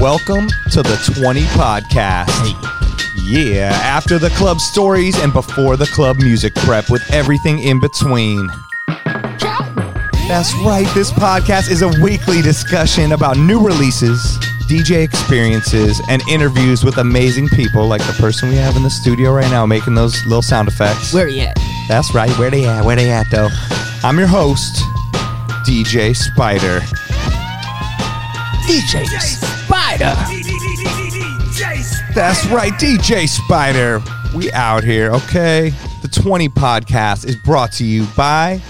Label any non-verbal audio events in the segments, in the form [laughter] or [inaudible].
Welcome to the 20 podcast. Yeah, after the club stories and before the club music prep with everything in between. That's right, this podcast is a weekly discussion about new releases, DJ experiences, and interviews with amazing people like the person we have in the studio right now making those little sound effects. Where you at? That's right, where they at? Where they at though? I'm your host, DJ Spider. DJ Spider. That's right, DJ Spider. We out here, okay? The 20 podcast is brought to you by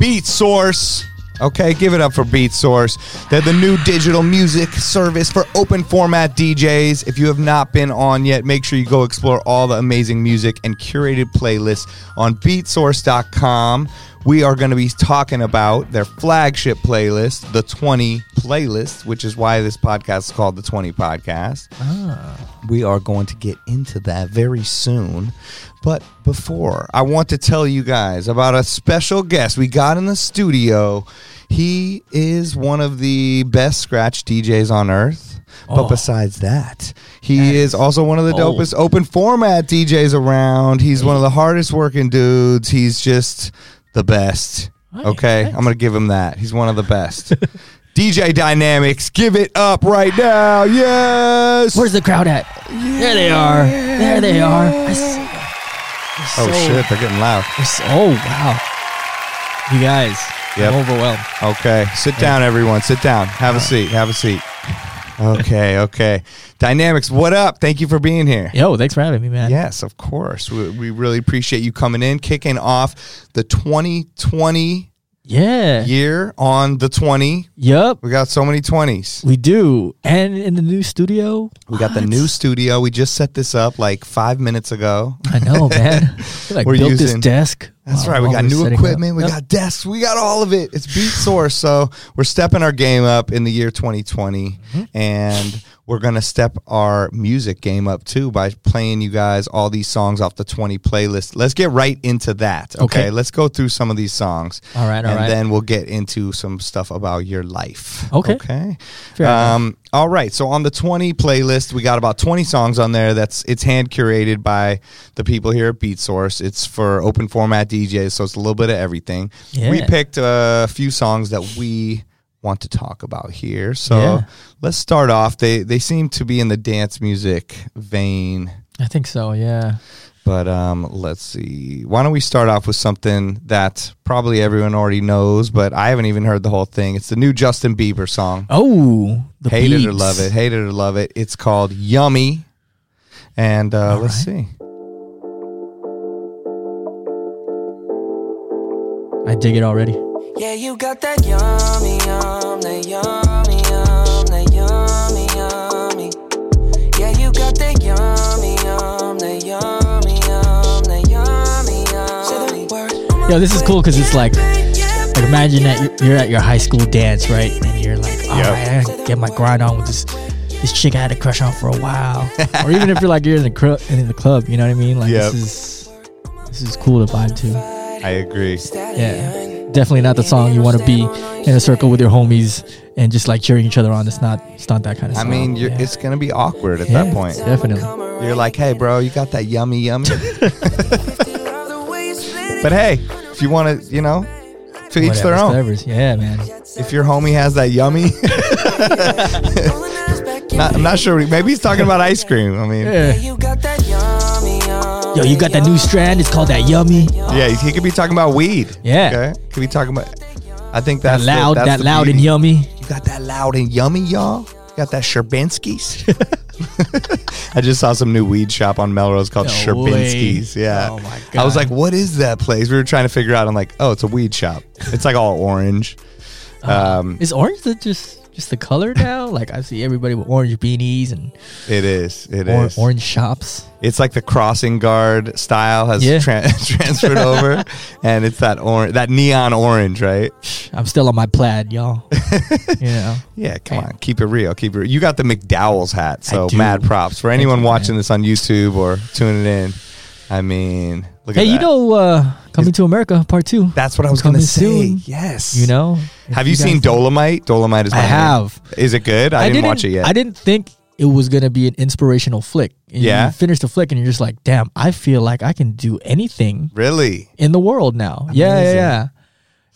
Beatsource. Okay, give it up for Beatsource. They're the new digital music service for open format DJs. If you have not been on yet, make sure you go explore all the amazing music and curated playlists on beatsource.com. We are going to be talking about their flagship playlist, the 20 playlist, which is why this podcast is called the 20 podcast. Ah. We are going to get into that very soon. But before, I want to tell you guys about a special guest we got in the studio. He is one of the best scratch DJs on earth. But Oh. besides that, he That is is also one of the bold. dopest open format DJs around. He's one of the hardest working dudes. He's just the best. Okay. I'm gonna give him that. He's one of the best. [laughs] DJ Dynamix, give it up right now. Yes. Where's the crowd at? There they are. There they are. I oh so- shit, they're getting loud. so- oh wow. You guys. Yep. I'm overwhelmed. Okay, sit down, everyone. Sit down. Have a seat. Have a seat. Okay, okay. Dynamix, what up? Thank you for being here. Yo, thanks for having me, man. Yes, of course. We, we really appreciate you coming in, kicking off the 2020 Yeah. year on the 20. Yup. We got so many 20s. We do. And in the new studio. We got the What? new studio. We just set this up like five minutes ago. I know, [laughs] man. We like We're built this using- desk. That's while- right. We while got we're new setting up. equipment. We Yep. got desks. We got all of it. It's Beatsource. So we're stepping our game up in the year 2020, Mm-hmm. and we're gonna step our music game up too by playing you guys all these songs off the 20 playlist. Let's get right into that. Okay. Okay. Let's go through some of these songs. All right, all and right. then we'll get into some stuff about your life. Okay. Okay. Fair enough. um, all right. So on the 20 playlist, we got about 20 songs on there. That's it's hand curated by the people here at Beatsource. It's for open format DJs, so it's a little bit of everything. Yeah. We picked a few songs that we want to talk about here. So Yeah. let's start off. They they seem to be in the dance music vein. I think so, yeah. But um, let's see. Why don't we start off with something that probably everyone already knows, but I haven't even heard the whole thing. It's the new Justin Bieber song. Oh, the Hate it or love it. Hate it or love it. It's called Yummy. And uh, let's right. see. I dig it already. Yeah, you got that yummy, yum, that yummy, yum, that yummy, yummy. Yeah, you got that yummy, yum, that yummy, yum, that yummy, yummy. Yo, this is cool because it's like, like imagine that you're, you're at your high school dance, right? And you're like, all Yep. right, I get my grind on with this this chick I had a crush on for a while. or even if you're like you're in the cr- in the club, you know what I mean? Like Yep. this is this is cool to vibe to. I agree. Yeah, definitely not the song you want to be in a circle with your homies and just like cheering each other on. It's not it's not that kind of I song. mean, you're, yeah. it's going to be awkward at Yeah, that point. Definitely. You're like, hey, bro, you got that yummy, yummy. [laughs] [laughs] but hey, if you want to, you know, to each their own. whatever's- Yeah, man. If your homie has that yummy, [laughs] not, I'm not sure. Maybe he's talking about ice cream. I mean, Yeah. Yo, you got that new strand? It's called that yummy. yeah, he could be talking about weed. Yeah. Okay. Could be talking about. I think That that's the- loud, that's that the loud and yummy. You got that loud and yummy, y'all. You got that Sherbinskis. [laughs] I just saw some new weed shop on Melrose called No Sherbinskis. Yeah. Oh my god. I was like, what is that place? We were trying to figure out. I'm like, oh, it's a weed shop. It's like all orange. [laughs] Um, Is orange the just just the color now? [laughs] like I see everybody with orange beanies and it is. It or, is. orange shops. It's like the crossing guard style has Yeah. tran- [laughs] transferred [laughs] over, and it's that orange, that neon orange, right? I'm still on my plaid, y'all. you know. Yeah, come Man. on, keep it real, keep it. Real. You got the McDowell's hat, so mad props for anyone you, watching man. this on YouTube or tuning in. I mean, look Hey, you know, uh, coming to America, part two. That's what I was going to say. soon. Yes. You know, Have you, You seen Dolomite? Dolomite is. I my name. have. Is it good? I, didn't, watch it yet. I didn't think it was gonna be an inspirational flick. And Yeah? You finish the flick and you're just like, damn, I feel like I can do anything really? in the world now. Yeah, yeah, Amazing. yeah.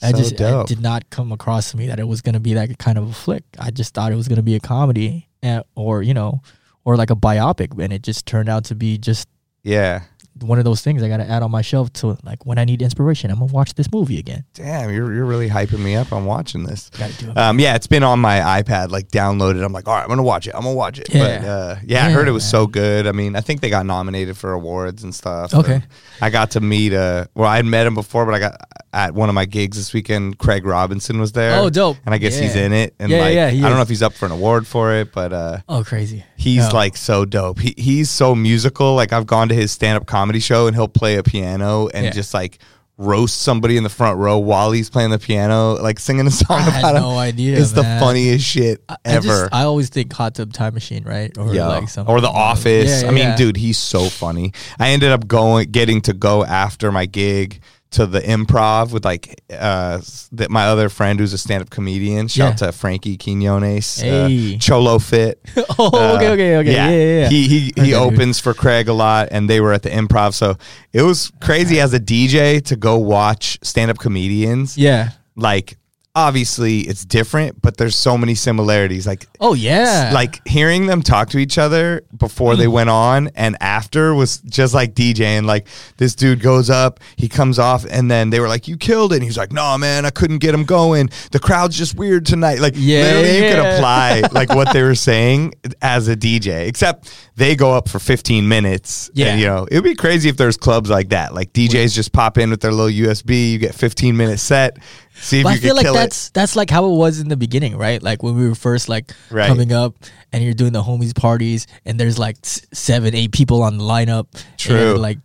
I just did not come across to me that it was gonna be that kind of a flick. I just thought it was gonna be a comedy, eh, or you know, or like a biopic, and it just turned out to be just Yeah. One of those things I gotta add on my shelf to like when I need inspiration, I'm gonna watch this movie again. Damn, you're you're really hyping me up I'm watching this. Gotta do it. Um, yeah, it's been on my iPad, like downloaded. I'm like, all right, I'm gonna watch it. I'm gonna watch it. But Yeah. uh, yeah, I heard it was Yeah. so good. I mean, I think they got nominated for awards and stuff. Okay. I got to meet. Uh, well, I had met him before, but I got at one of my gigs this weekend. Craig Robinson was there. Oh, dope. And I guess he's in it. And Yeah, like, yeah, I don't know if he's up for an award for it, but uh, oh, crazy. He's Yeah. like so dope. He he's so musical. Like I've gone to his stand up comedy show and he'll play a piano and Yeah. just like roast somebody in the front row while he's playing the piano, like singing a song I had about him. no idea, It's the man. funniest shit I ever. just I always think Hot Tub Time Machine, right? Or yeah. like something. or the office. Yeah, yeah, I mean, yeah. dude, he's so funny. I ended up going getting to go after my gig to the improv with like uh that my other friend who's a stand-up comedian. Shout out to Frankie Quinones, Hey. uh, Cholo Fit. [laughs] oh, Uh, okay, okay, okay. Yeah, yeah, yeah. He he Heard he that dude. opens for Craig a lot, and they were at the improv, so it was crazy as a DJ to go watch stand up comedians. yeah. Like obviously it's different, but there's so many similarities. Like Oh yeah. like hearing them talk to each other before Mm. they went on and after was just like DJing. Like this dude goes up, he comes off, and then they were like, "You killed it." And he's like, "No, man, I couldn't get him going. The crowd's just weird tonight." Like Yeah, literally, you could apply [laughs] like what they were saying as a DJ, except they go up for 15 minutes. Yeah. and, you know, it'd be crazy if there's clubs like that. Like DJs just pop in with their little USB, you get 15 minute set. See if But I feel like kill it. that's that's like how it was in the beginning, right? Like when we were first like Right. coming up, and you're doing the homies parties, and there's like seven, eight people on the lineup. True. And like,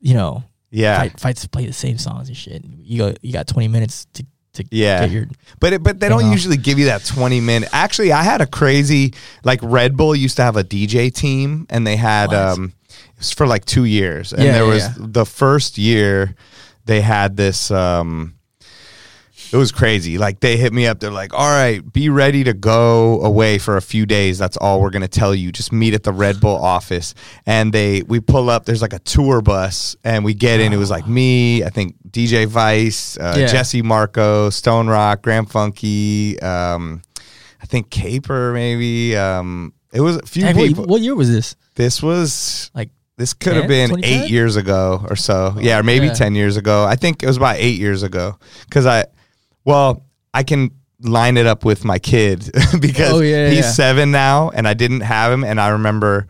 you know, Yeah. fight, fights play the same songs and shit. You go, you got 20 minutes to to Yeah. get your. But it, but they don't usually give you that 20 minute. Actually, I had a crazy like Red Bull used to have a DJ team and they had um it was for like 2 years. And Yeah, there yeah, was yeah. the first year they had this um it was crazy. Like they hit me up. They're like, "All right, be ready to go away for a few days. That's all we're gonna tell you. Just meet at the Red Bull office." And they we pull up. There's like a tour bus, and we get in. It was like me, I think DJ Vice, uh, Yeah. Jesse Marco, Stone Rock, Grand Funky, um, I think Caper maybe. Um, it was a few Dang, people. what, what year was this? this was Like, this could have been 2010? eight years ago or so. yeah, or maybe yeah. 10 years ago. I think it was about eight years ago. Because I, well, I can line it up with my kid [laughs] because Oh, yeah, he's yeah. seven now and I didn't have him. And I remember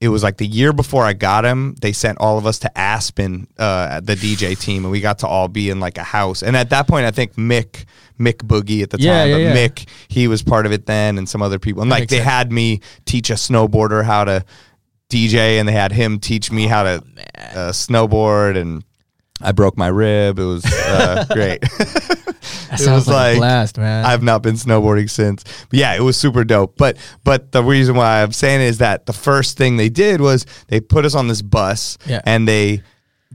it was like the year before I got him, they sent all of us to Aspen, uh, the DJ team, and we got to all be in like a house. And at that point, I think Mick, Mick Boogie at the Yeah, time, yeah. Mick, he was part of it then, and some other people. And That like they sense. had me teach a snowboarder how to DJ, and they had him teach me how Oh, to uh, snowboard, and I broke my rib. It was uh, [laughs] great. [laughs] That It was like, like- blast, man. I've not been snowboarding since. But yeah, it was super dope. But but the reason why I'm saying is that the first thing they did was they put us on this bus Yeah. and they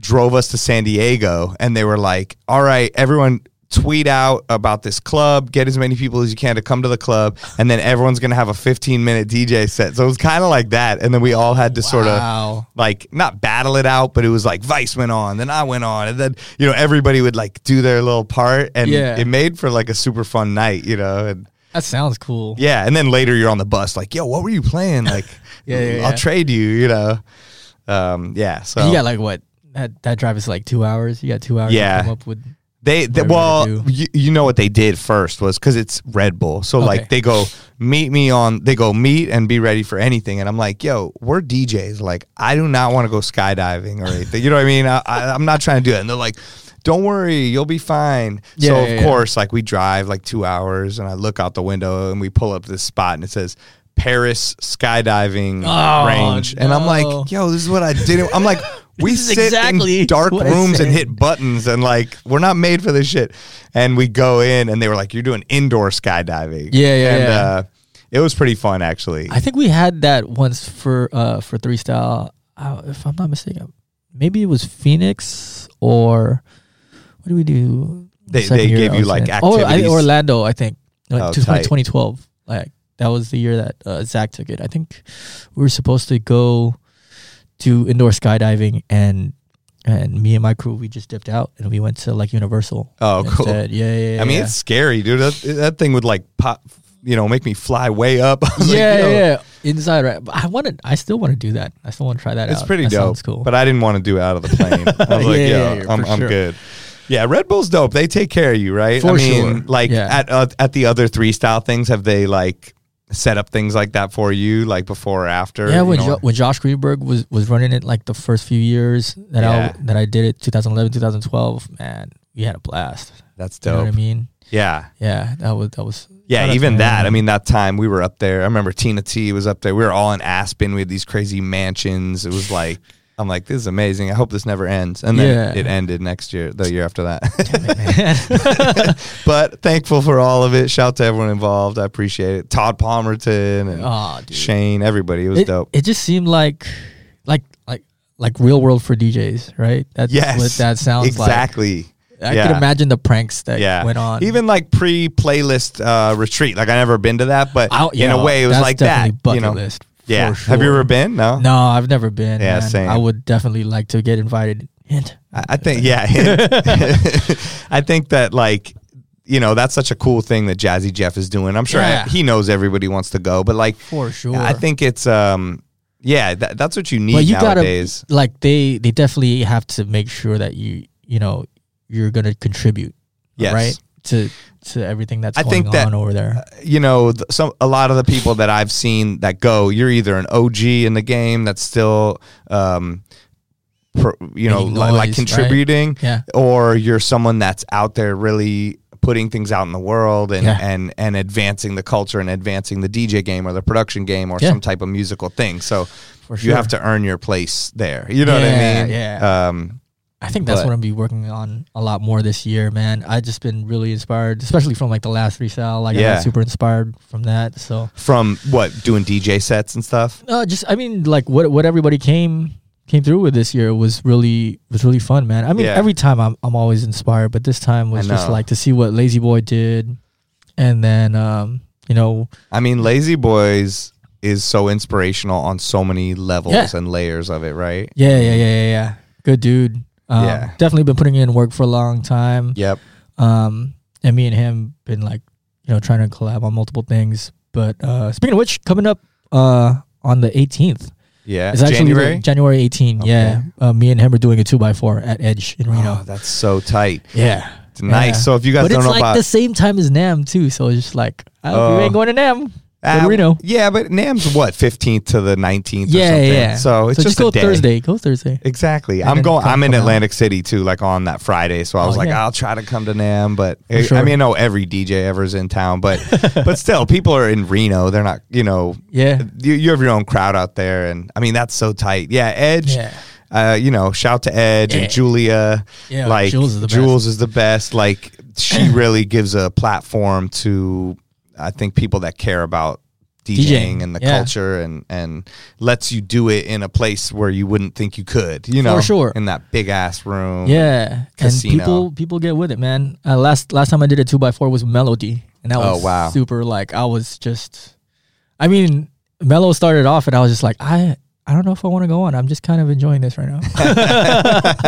drove us to San Diego and they were like, "All right, everyone tweet out about this club, get as many people as you can to come to the club, and then everyone's going to have a 15 minute DJ set." So it was kind of like that and then we all had to sort of like not battle it out, but it was like Vice went on, then I went on, and then you know everybody would like do their little part, and Yeah. it made for like a super fun night, you know. And That sounds cool. yeah, and then later you're on the bus, like, yo, what were you playing? Like, [laughs] Yeah, yeah, I'll yeah. trade you, you know. Um, yeah, so You got like what? That that drive is like two hours. You got two hours Yeah. to come up with. They, they well, you, you know what they did first was because it's Red Bull. So Okay. like they go meet me on, they go meet and be ready for anything, and I'm like, yo, we're DJs. Like I do not want to go skydiving or anything. You know what I mean? I, I, I'm not trying to do it. And they're like. Don't worry, you'll be fine. Yeah, so yeah, of yeah. course, like we drive like two hours, and I look out the window, and we pull up this spot, and it says Paris skydiving Oh, range, and I'm like, yo, this is what I didn't. I'm like, we sit exactly in [laughs] dark rooms and hit buttons and like we're not made for this shit. And we go in and they were like, "You're doing indoor skydiving." Yeah, yeah, And yeah. Uh, it was pretty fun actually. I think we had that once for uh for 3Style. Uh, if I'm not mistaken, maybe it was Phoenix or what do we do? They, Second they gave you like in. Oh, activities. I, Orlando, I think. Like Oh, two- tight. 2012. Like that was the year that uh, Zach took it. I think we were supposed to go to indoor skydiving, and and me and my crew we just dipped out and we went to like Universal. Oh, cool. Yeah, yeah, yeah. I mean, yeah. it's scary, dude. That, that thing would like pop, you know, make me fly way up. I was [laughs] like, yeah, yeah, yeah. Inside, right? But I wanted. I still want to do that. I still want to try that It's out. pretty that dope. Sounds cool. But I didn't want to do it out of the plane. [laughs] I was like, Yeah, yo, yeah, yeah, I'm, I'm sure. good. Yeah, Red Bull's dope. They take care of you, right? I For mean, sure. like Yeah. at uh, at the other 3Style things, have they like set up things like that for you, like before or after? yeah, when jo- when Josh Greenberg was was running it like the first few years that Yeah. I that I did it 2011 2012 man we had a blast that's you know dope. what I mean Yeah, yeah that was that was yeah. to Even that. I mean, that time we were up there. I remember Tina T was up there. We were all in Aspen. We had these crazy mansions. It was like. I'm like, this is amazing. I hope this never ends. And then Yeah. it ended next year, the year after that. [laughs] man. [laughs] but thankful for all of it. Shout to everyone involved. I appreciate it. Todd Palmerton and oh Shane, everybody. It was it, dope. it just seemed like like like like real world for DJs right that's yes, what that sounds exactly. like Exactly. I Yeah. could imagine the pranks that yeah, went on Even like pre-playlist uh, retreat. Like I never been to that, but I- in yeah, a way, it was like that. bucket You know? list Yeah. for Have you ever been? No. no I've never been Yeah, man. same. I would definitely like to get invited hint I, I think. Yeah. [laughs] [laughs] I think that like. You know that's such a cool thing that Jazzy Jeff is doing. I'm sure Yeah. he knows everybody wants to go, but like for sure I think it's um yeah that, that's what you need but you nowadays. gotta like they they definitely have to make sure that you you know you're gonna contribute Yes. right to to everything that's I going think that- on over there you know, th- some a lot of the people that I've seen that go, you're either an OG in the game that's still, um, pro, you know, Making li- like noise, contributing, yeah or you're someone that's out there really putting things out in the world and Yeah. and and advancing the culture and advancing the DJ game or the production game or Yeah. some type of musical thing. So for you have to earn your place there. You know what I mean? yeah. Um, I think that's but- what I'm be working on a lot more this year, man. I just been really inspired, especially from like the last freestyle. Like I Yeah. got super inspired from that. So from what doing DJ sets and stuff. no, just I mean, like what what everybody came came through with this year was really was really fun, man. I mean, Yeah. every time I'm I'm always inspired, but this time was just like to see what Lazy Boy did, and then um, you know, I mean, Lazy Boys is so inspirational on so many levels Yeah. and layers of it, right? yeah, yeah, yeah, yeah, yeah. Good dude. Um, Yeah. definitely been putting in work for a long time. Yep. Um, and me and him been like, you know, trying to collab on multiple things. But uh, speaking of which, coming up uh, on the 18th, Yeah. it's actually January. January 18. Okay. Yeah, uh, me and him are doing a two by four at Edge in Reno. Oh, that's so tight. yeah, It's nice. Yeah. So if you guys but don't it's know like about the same time as NAMM too. So it's just like, I hope Oh. you ain't going to NAMM. Uh, Reno. Yeah, but NAMM's what fifteenth to the nineteenth. Yeah, or something. yeah. So it's so just, just go. Thursday. Go Thursday. Exactly. And I'm going. I'm in come out. Atlantic City too, like on that Friday. So I was Oh, like, yeah. I'll try to come to NAMM, but I, sure. I mean, I know every DJ ever's in town, but [laughs] but still, people are in Reno. They're not. You know, Yeah. you, you have your own crowd out there, and I mean that's so tight. Yeah, Edge. Yeah. Uh, you know, shout to Edge Yeah. and Julia. Yeah, like Jules is the best. Jules is the best. Like she [clears throat] really gives a platform to, I think, people that care about DJing, DJing, and the yeah. culture, and and lets you do it in a place where you wouldn't think you could. You know, For sure. in that big ass room. Yeah, Casino. and people people get with it, man. Uh, last last time I did a two by four was Mellow D, and that Oh, was wow. super. Like I was just, I mean, Mellow started off, and I was just like, I I don't know if I want to go on. I'm just kind of enjoying this right now. [laughs]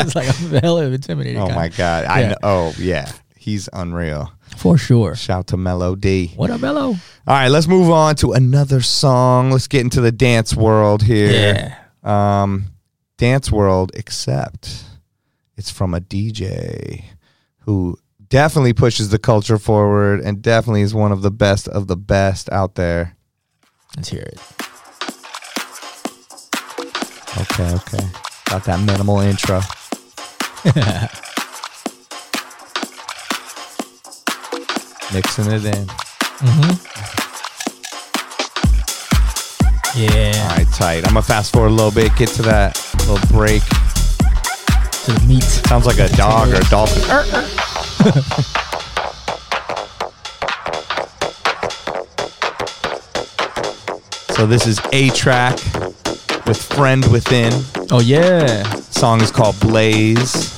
it's like I'm hella intimidated. Oh my god. I know. Oh yeah, he's unreal. for sure. Shout to Mellow D. What up, Mellow? All right, let's move on to another song. Let's get into the dance world here. Yeah. Um, dance world, except it's from a DJ who definitely pushes the culture forward and definitely is one of the best of the best out there. Let's hear it. Okay, okay. Got that minimal intro. [laughs] Mixing it in. Mm-hmm. Yeah, All right, tight. I'm gonna fast forward a little bit, get to that little break. to the meat. Sounds like a dog or a dolphin. [laughs] so this is A-Trak with Friend Within. Oh yeah, Song is called Blaze.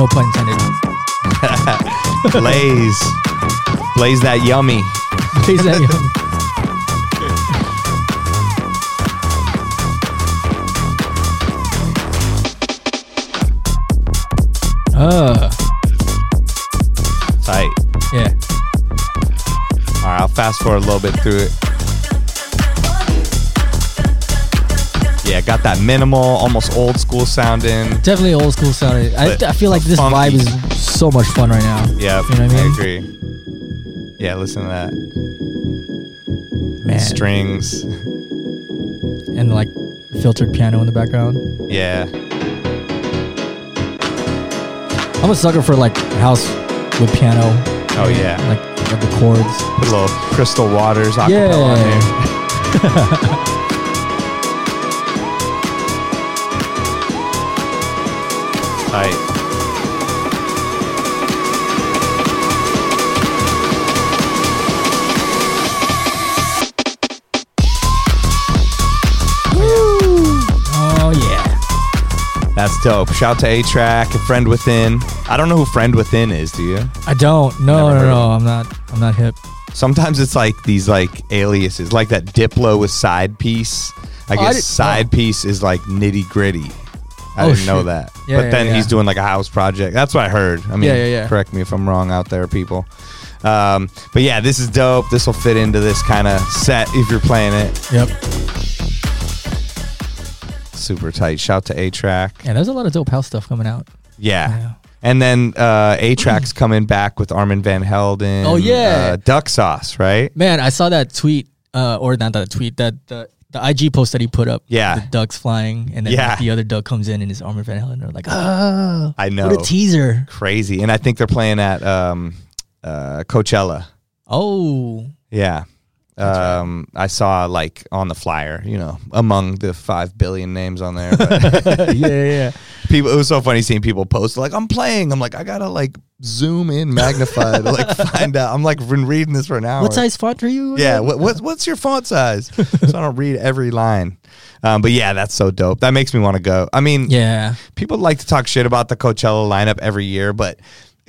No pun intended. [laughs] Blaze. Blaze that yummy. Blaze that yummy. [laughs] Uh, Tight. yeah. All right, I'll fast forward a little bit through it. Got that minimal, almost old school sounding. Definitely old school sounding. I, I feel like this funky. vibe is so much fun right now. Yeah, You know what I I agree. Yeah, listen to that. Man. Strings. And like filtered piano in the background. Yeah. I'm a sucker for like house with piano. Oh, yeah. Like, like the chords. Put a little crystal waters acapella on there. [laughs] Tight. Oh yeah. That's dope. Shout to A-Trak Friend Within. I don't know who Friend Within is, do you? I don't. No, Never no, no. I'm not. I'm not hip. Sometimes it's like these like aliases, like that Diplo with side piece. I Oh, I guess did- side piece is like Nitti Gritti. I Oh, didn't know shit. that. Yeah, but yeah, then yeah. he's doing like a house project. That's what I heard. I mean, Yeah, yeah, yeah. correct me if I'm wrong out there, people. Um, but yeah, this is dope. This will fit into this kind of set if you're playing it. Yep. Super tight. Shout to A-Trak. Yeah, there's a lot of dope house stuff coming out. Yeah. Yeah. And then uh, A-Trak's coming back with Armand Van Helden. Oh, yeah. Uh, Duck Sauce, right? Man, I saw that tweet, uh, or not that tweet, that the the IG post that he put up. Yeah. The ducks flying, and then Yeah. like, the other duck comes in and his Armand Van Helden. They're like, ah, I know. What a teaser. Crazy. And I think they're playing at um, uh, Coachella. Oh, Yeah. Um, I saw like on the flyer, you know, among the five billion names on there. [laughs] Yeah, yeah. people, it was so funny seeing people post like, "I'm playing." I'm like, I gotta like zoom in, magnify to like [laughs] find out. I'm like been reading this for an hour. What size font are you? Yeah. What, what what's your font size? [laughs] so I don't read every line. Um, but yeah, that's so dope. That makes me want to go. I mean, Yeah. people like to talk shit about the Coachella lineup every year, but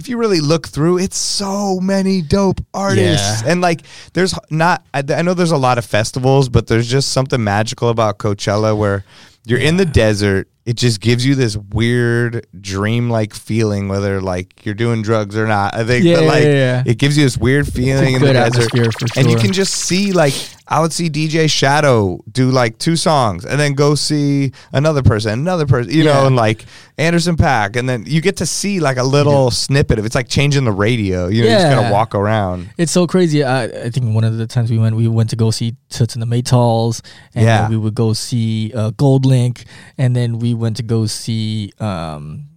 if you really look through, it's so many dope artists. Yeah. And like, there's not, I, I know there's a lot of festivals, but there's just something magical about Coachella where you're in the desert. It just gives you this weird dream-like feeling, whether like you're doing drugs or not. I think, Yeah, but like, yeah, yeah. it gives you this weird feeling in the good desert, atmosphere and you can just see like I would see DJ Shadow do like two songs, and then go see another person, another person, you know, and like Anderson Paak, and then you get to see like a little snippet of it's like changing the radio. You know, you just gotta walk around. It's so crazy. I, I think one of the times we went, we went to go see Toots and the Maytals, and we would go see uh, GoldLink, and then we went to go see um,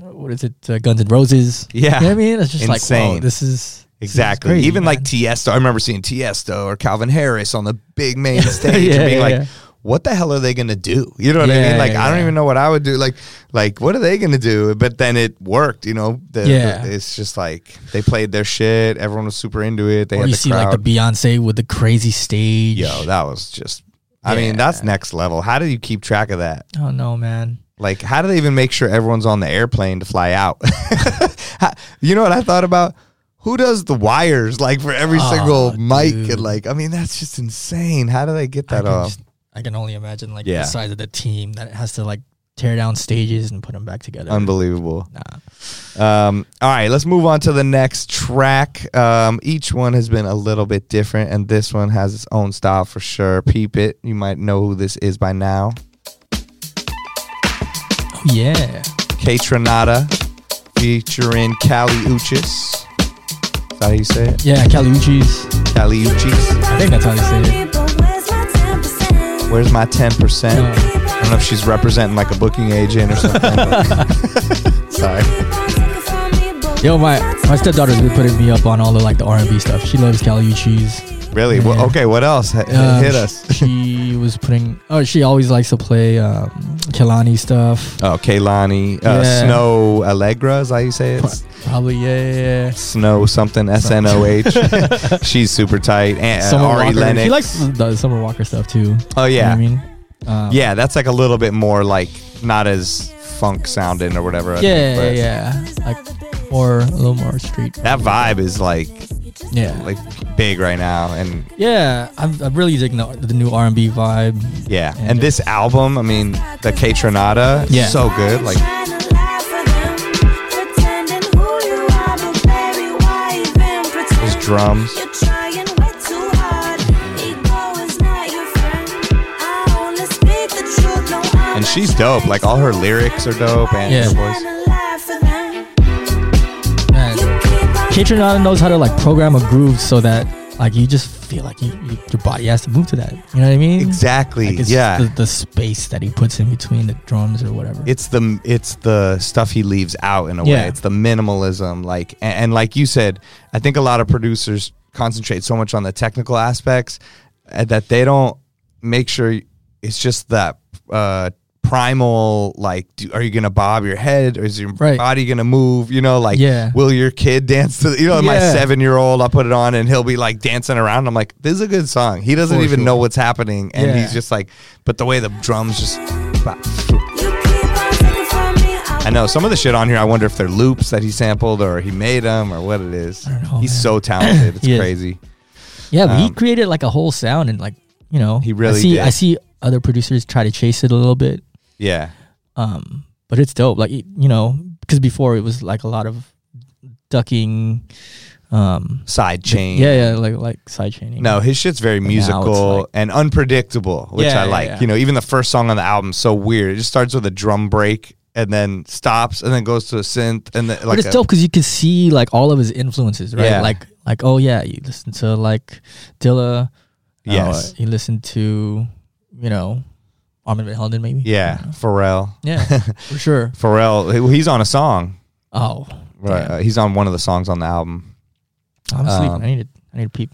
what is it, uh, Guns N' Roses. Yeah. you know what I mean, it's just like, Insane. whoa, this is this is Exactly. crazy, Even like man. Tiesto, I remember seeing Tiesto or Calvin Harris on the big main [laughs] stage Yeah, and being yeah, like, yeah. what the hell are they gonna do? You know what I Yeah, mean? Like yeah, I don't yeah. even know what I would do. Like like what are they gonna do? But then it worked. You know. The, Yeah. the- it's just like they played their shit. Everyone was super into it. They or had you the see crowd. like the Beyonce with the crazy stage. Yo, that was just. I mean, that's next level. How do you keep track of that? oh no, man. Like, how do they even make sure everyone's on the airplane to fly out? [laughs] You know what I thought about? Who does the wires like for every Oh, single mic? dude. And like, I mean, that's just insane. How do they get that can, off? just- I can only imagine like Yeah. the size of the team that has to like tear down stages and put them back together. Unbelievable. Nah. Um, all right, let's move on to the next track. Um, each one has been a little bit different, and this one has its own style for sure. Peep it. You might know who this is by now. Oh yeah. Kaytranada featuring Kali Uchis. Is that how you say it? Yeah, Caliucci's. Kali Uchis. I think that's how they say it. Where's my 10%? Uh, I don't know if she's representing like a booking agent or something. but- [laughs] Sorry. Yo, my my stepdaughter's been putting me up on all the like the R and B stuff. She loves Kali Uchis. Really? Well, okay, what else? H- Um, Hit us. She was putting. Oh, she always likes to play um, Kehlani stuff. Oh, Kehlani. Uh, Yeah. Snoh Aalegra, is how you say it? Probably yeah, yeah, yeah. Snow something, S N O H. [laughs] She's super tight. And uh, Ari Walker. Lennox. She likes the Summer Walker stuff too. oh, You know yeah. what I mean, um, Yeah, that's like a little bit more like not as funk sounding or whatever. I Yeah, think, yeah, but yeah. Like more, a little more street. That vibe is like Yeah, like big right now, and yeah. I'm, I'm really digging the, the new R and B vibe. yeah, And and this album, I mean, the Kaytranada, Yeah. so good. Like those drums. And she's dope. Like all her lyrics are dope, and Yeah. her voice. to lie. Man, You keep on Kaytranada knows how to like program a groove so that like you just feel like you, you, your body has to move to that. You know what I mean? Exactly. Like it's yeah. the, the space that he puts in between the drums or whatever. it's the it's the stuff he leaves out in a Yeah. way. It's the minimalism, like and, and like you said, I think a lot of producers concentrate so much on the technical aspects uh, that they don't make sure it's just that uh, primal. Like, do, are you gonna bob your head, or is your Right. body gonna move? You know, like, Yeah. will your kid dance to? You know, my seven year old, I'll put it on and he'll be like dancing around. I'm like, this is a good song. He doesn't For even sure. know what's happening, and Yeah. he's just like, but the way the drums just. You keep on taking from me. I know some of the shit on here. I wonder if they're loops that he sampled or he made them or what it is. I don't know, He's man. so [clears throat] talented. It's crazy. yeah, but he um, created like a whole sound and like you know He really I see did. I see other producers try to chase it a little bit. Yeah. Um, but it's dope. Like you know, because before it was like a lot of ducking. Um, Side chain. yeah, yeah, like like side chaining. No, his shit's very But it's musical like- and unpredictable, which Yeah, I like. yeah. You know, even the first song on the album so weird. It just starts with a drum break and then stops and then goes to a synth and then but like it's a- dope because you can see like all of his influences, right? Yeah. Like like oh yeah, you listen to like Dilla. Yes. Uh, you listen to you know Armand van Helden maybe. Yeah, Pharrell. Yeah, [laughs] for sure. Pharrell. He's on a song. Oh, Right. Uh, he's on one of the songs on the album. I'm sleeping. um, I need to. I need to peep.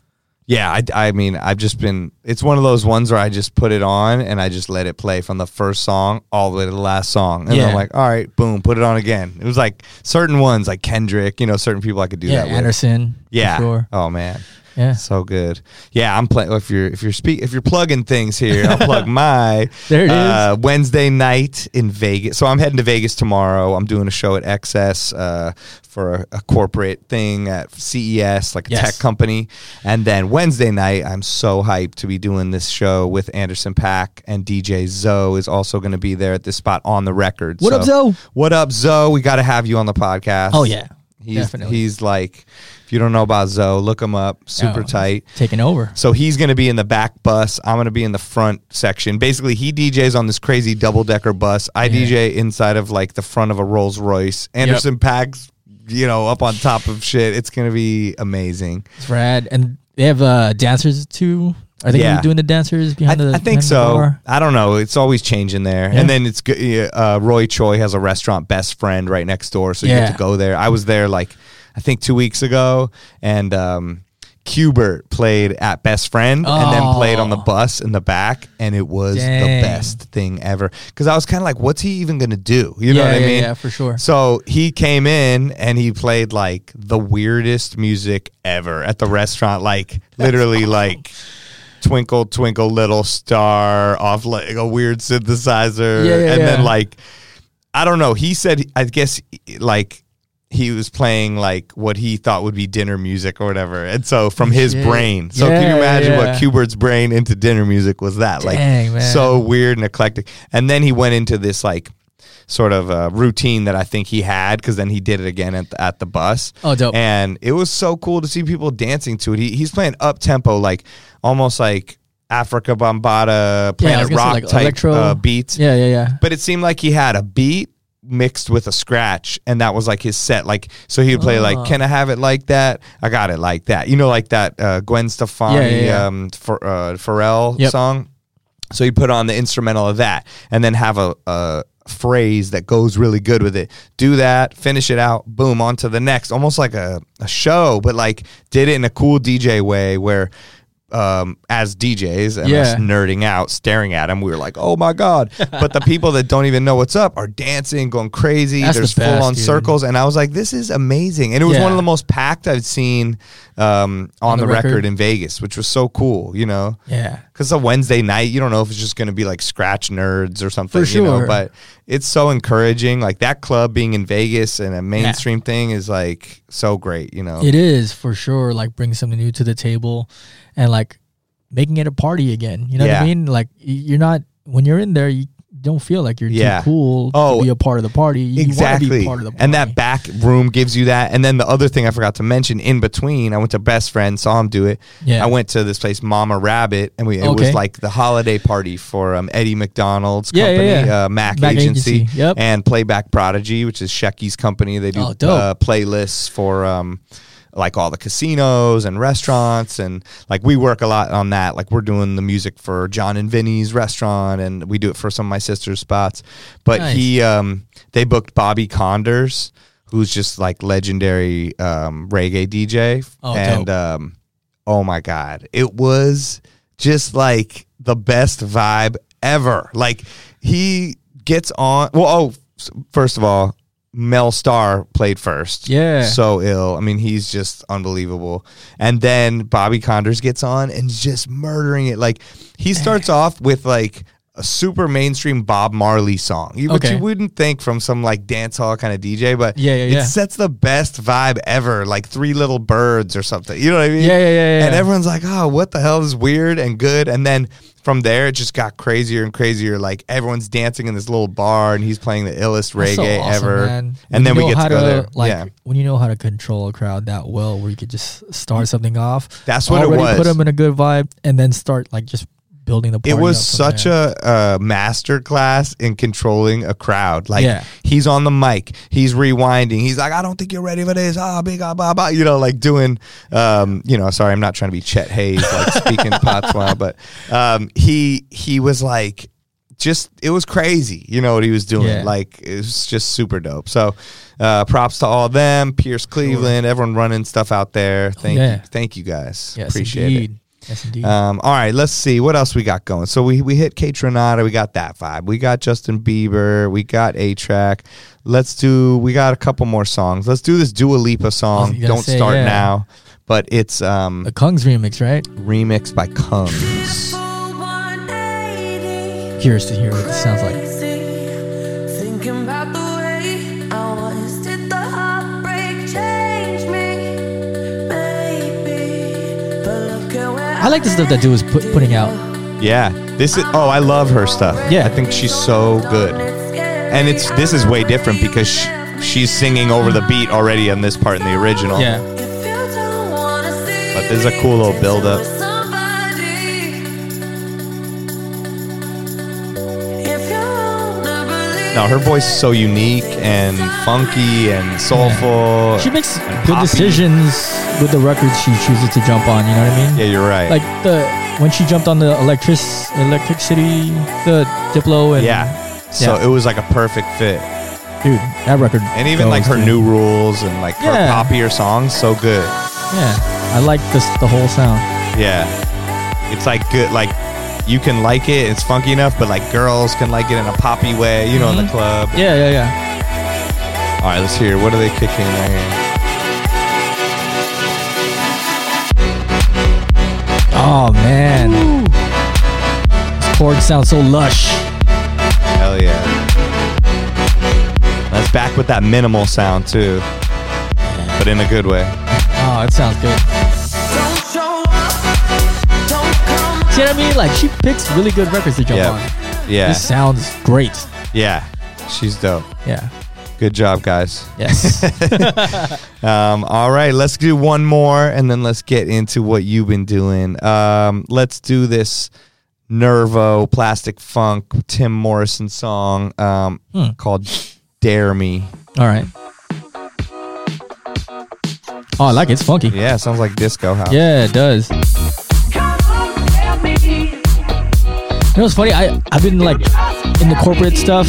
Yeah, I, I mean, I've just been. It's one of those ones where I just put it on and I just let it play from the first song all the way to the last song, and Yeah. I'm like, all right, boom, put it on again. It was like certain ones, like Kendrick, you know, certain people I could do Yeah, that with. Anderson. for Yeah. sure. Oh man, Yeah. so good. Yeah, I'm playing. If you're if you're speak if you're plugging things here, I'll [laughs] plug my There it uh, Wednesday night in Vegas. So I'm heading to Vegas tomorrow. I'm doing a show at XS uh, for a, a corporate thing at CES, like a Yes. tech company. And then Wednesday night, I'm so hyped to be doing this show with Anderson Paak and DJ Zoe is also going to be there at this spot on the record. What up, Zoe? What up, Zoe? We got to have you on the podcast. Oh yeah, He's, definitely. he's like, if you don't know about Zoe, look him up. Super Oh, tight. taking over. So he's going to be in the back bus. I'm going to be in the front section. Basically, he DJs on this crazy double decker bus. I. DJ inside of like the front of a Rolls Royce. Anderson Paak's, you know, up on top of shit. It's going to be amazing. It's rad, and they have uh, dancers too. Are they gonna Yeah. be doing the dancers I, behind the? I think behind the so. bar? I don't know. It's always changing there. Yeah. And then it's good. Uh, Roy Choi has a restaurant, Best Friend, right next door. So you Yeah. get to go there. I was there like, I think two weeks ago. And, um, Qbert played at Best Friend and then played on the Oh. bus in the back, and it was Dang. the best thing ever. Because I was kind of like, "What's he even gonna do?" You know yeah, what I yeah, mean? Yeah, for sure. So he came in and he played like the weirdest music ever at the restaurant, like literally like Twinkle Twinkle Little Star off like a weird synthesizer, yeah, and then like I don't know. He said I guess like he was playing like what he thought would be dinner music or whatever, and so from his Shit. brain. So can you imagine yeah. what Qbert's brain into dinner music was that? like Dang, so weird and eclectic. And then he went into this like sort of uh, routine that I think he had because then he did it again at the, at the bus. Oh, dope. And it was so cool to see people dancing to it. He, he's playing up tempo, like almost like Afrika Bambaataa, Yeah, Planet say, Rock like, type uh, beats. Yeah, yeah, yeah. But it seemed like he had a beat mixed with a scratch and that was like his set like so he would play Oh. like can i have it like that i got it like that you know like that uh, gwen stefani Yeah, yeah, yeah. um for uh pharrell Yep. song so he put on the instrumental of that and then have a, a phrase that goes really good with it. Do that, finish it out, boom, on to the next. Almost like a, a show, but like did it in a cool DJ way where um, as DJs and us nerding out, staring at him, we were like, "Oh my god!" [laughs] But the people that don't even know what's up are dancing, going crazy. That's the There's best, full on circles, and I was like, "This is amazing!" And it was Yeah. one of the most packed I've seen um, on, the the, record. record. in Vegas, which was so cool. You know, Yeah. because a Wednesday night, you don't know if it's just going to be like scratch nerds or something. For You know, sure. but it's so encouraging. Like that club being in Vegas and a mainstream thing is like so great. You know, It is for sure. Like bringing something new to the table, and like making it a party again. You know what I mean? Like you're not when you're in there, you don't feel like you're Yeah. too cool Oh, to be a part of the party. You exactly. be part of the party. And that back room gives you that. And then the other thing I forgot to mention in between, I went to Best Friend, saw him do it. Yeah. I went to this place, Mama Rabbit, and we it Okay. was like the holiday party for um, Eddie McDonald's Yeah, yeah, company, yeah. Uh, Mac, Mac Agency, Agency, yep. and Playback Prodigy, which is Shecky's company. They do Oh, uh, playlists for. Um, like all the casinos and restaurants and like we work a lot on that. Like we're doing the music for john and vinny's restaurant and we do it for some of my sister's spots. But Nice. he um they booked Bobby Konders who's just like legendary um reggae dj Oh, and um oh my god. It was just like the best vibe ever. Like he gets on well oh first of all mel starr played first Yeah. so ill i mean he's just unbelievable and then Bobby Konders gets on and just murdering it like he starts off with like a super mainstream Bob Marley song, you- which Okay. you wouldn't think from some like dance hall kind of DJ, but Yeah, yeah, it sets the best vibe ever, like Three Little Birds or something. You know what I mean? Yeah, yeah, yeah, yeah. And everyone's like, "Oh, what the hell is weird and good?" And then from there, it just got crazier and crazier. Like everyone's dancing in this little bar, and he's playing the illest That's so reggae awesome, ever. man. And When then we get to go there. Like yeah, when you know how to control a crowd that well, where you could just start something off. That's what it was. Put them in a good vibe, and then start like just building the. It was such there. a, uh master class in controlling a crowd. Like Yeah. he's on the mic, he's rewinding. He's like, "I don't think you're ready for this." Ah, big ah, bah, bah. You know, like doing. Um, you know, sorry, I'm not trying to be Chet Haze, like [laughs] speaking patois, but um, he he was like. Just it was crazy, you know what he was doing. Yeah. Like it was just super dope. So, uh, props to all of them, Pierce Cleveland, everyone running stuff out there. Thank Yeah. you, thank you guys. Yes, Appreciate it. Indeed. Yes, indeed. Um, all right, let's see what else we got going. So we we hit Kaytranada, we got that vibe. We got Justin Bieber, we got A-Trak. Let's do. We got a couple more songs. Let's do this Dua Lipa song. Don't say, start yeah. now, but it's um the Kungs remix, right? Remix by Kungs. Curious to hear what it sounds like. Like the stuff that dude was put, putting out. Yeah, this is. Oh, I love her stuff. Yeah. I think she's so good. And it's this is way different because sh she's singing over the beat already on this part in the original. Yeah. But there's a cool little build up. No, her voice is so unique and funky and soulful. She makes and good poppy. decisions with the records she chooses to jump on. You know what I mean? Yeah, you're right. Like the when she jumped on the electric Electricity, the Diplo, and yeah. So Yeah. it was like a perfect fit. dude, that record. And even like her dude. new rules and like her Yeah. poppier songs, so good. Yeah, I like this the whole sound. Yeah. It's like good like you can like it, it's funky enough, but like girls can like it in a poppy way, you know, in the Mhm. club. Yeah, yeah, yeah. All right, let's hear. What are they kicking right here? Oh man, this chord sounds so lush. Hell yeah. That's back with that minimal sound too, but in a good way. Oh, it sounds good. See what I mean? Like she picks really good records to jump Yeah. on. Yeah. This sounds great. Yeah. She's dope. Yeah. Good job, guys. Yes. [laughs] Um, all right, let's do one more and then let's get into what you've been doing. Um, let's do this Nervo Plastik Funk Tim Morrison song um, Hmm. called Dare Me. All right. Oh, I like it. It's funky. Yeah, sounds like disco house. Yeah, it does. You know what's funny? I I've been like in the corporate stuff,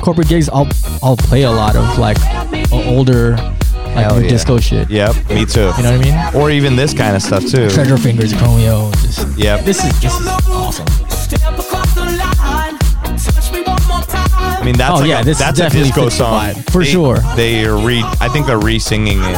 corporate gigs. I'll I'll play a lot of like older like Hell yeah. disco shit. Yep, me too. You know what I mean? Or even this kind of stuff too. Treasure Fingers, Chromeo. Just, Yep. This is this is awesome. I mean, that's Oh, like yeah, a, this that's a disco song vibe, for They- sure. They are re. I think they're re-singing it.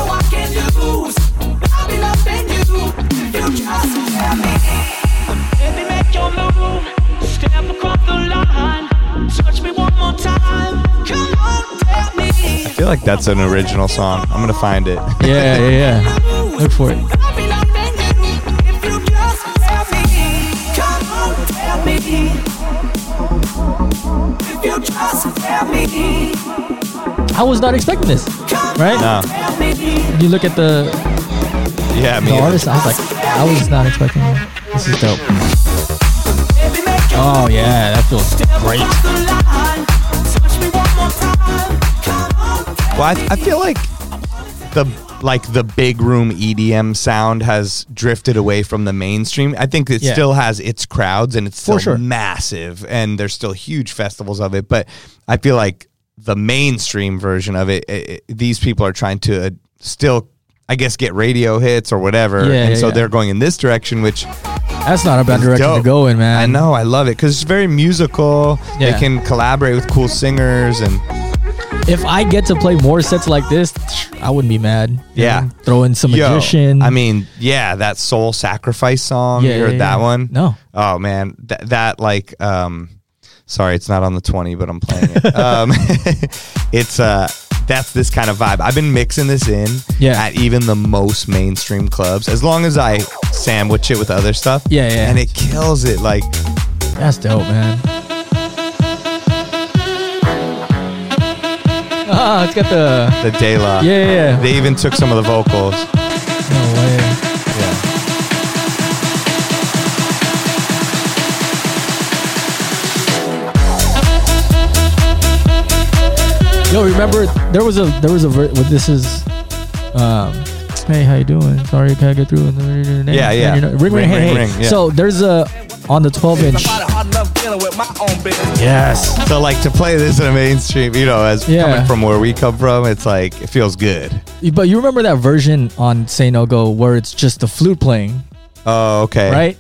Like that's an original song. I'm gonna find it. [laughs] Yeah, yeah, yeah. Look for it. I was not expecting this, right? No. You look at the, Yeah, the artist. I was like, I was not expecting it. This is dope. Oh yeah, that feels great. Well, I, I feel like the like the big room EDM sound has drifted away from the mainstream. I think it Yeah. still has its crowds and it's still For sure. massive and there's still huge festivals of it, but I feel like the mainstream version of it, it, it- these people are trying to uh, still I guess get radio hits or whatever, Yeah, and yeah, so yeah. they're going in this direction, which That's not a bad direction to dope. go in, man. I know, I love it because it's very musical. Yeah. They can collaborate with cool singers, and If I get to play more sets like this, I wouldn't be mad. Yeah. know, throw in some Yo, magician. I mean, yeah, that soul sacrifice song. Yeah, you heard yeah, that yeah. one? No. Oh man, that that like um, sorry, it's not on the twenty, but I'm playing it. [laughs] um, [laughs] it's uh, that's this kind of vibe. I've been mixing this in Yeah. at even the most mainstream clubs, as long as I sandwich it with other stuff. Yeah, yeah. and it kills it. Like That's dope, man. Ah, it's got the the De La. yeah, yeah. yeah. They even took some of the vocals. no way. Yeah. Yo, remember there was a there was a ver- what this is. Um, hey, how you doing? Sorry, can I get through? Yeah, yeah. Ring, ring, Ring, ring, ring, yeah. So there's a on the 12 inch. Yes. So like to play this in a mainstream, you know, as Yeah. coming from where we come from, it's like it feels good. But you remember that version on Say No Go where it's just the flute playing, Oh, okay. right?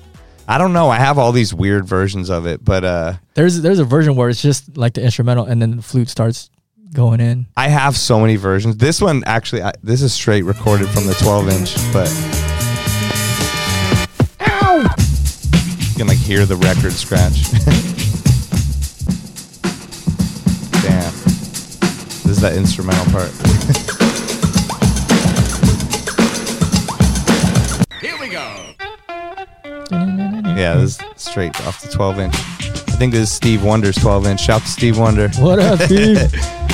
I don't know. I have all these weird versions of it, but uh There's there's a version where it's just like the instrumental and then the flute starts going in. I have so many versions. This one actually, I, this is straight recorded from the 12 inch, but can like hear the record scratch. Damn, this is that instrumental part. Here we go. Yeah, this is straight off the 12 inch. I think this is Steve Wonder's 12 inch. Shout to Steve Wonder. What up, Steve? [laughs]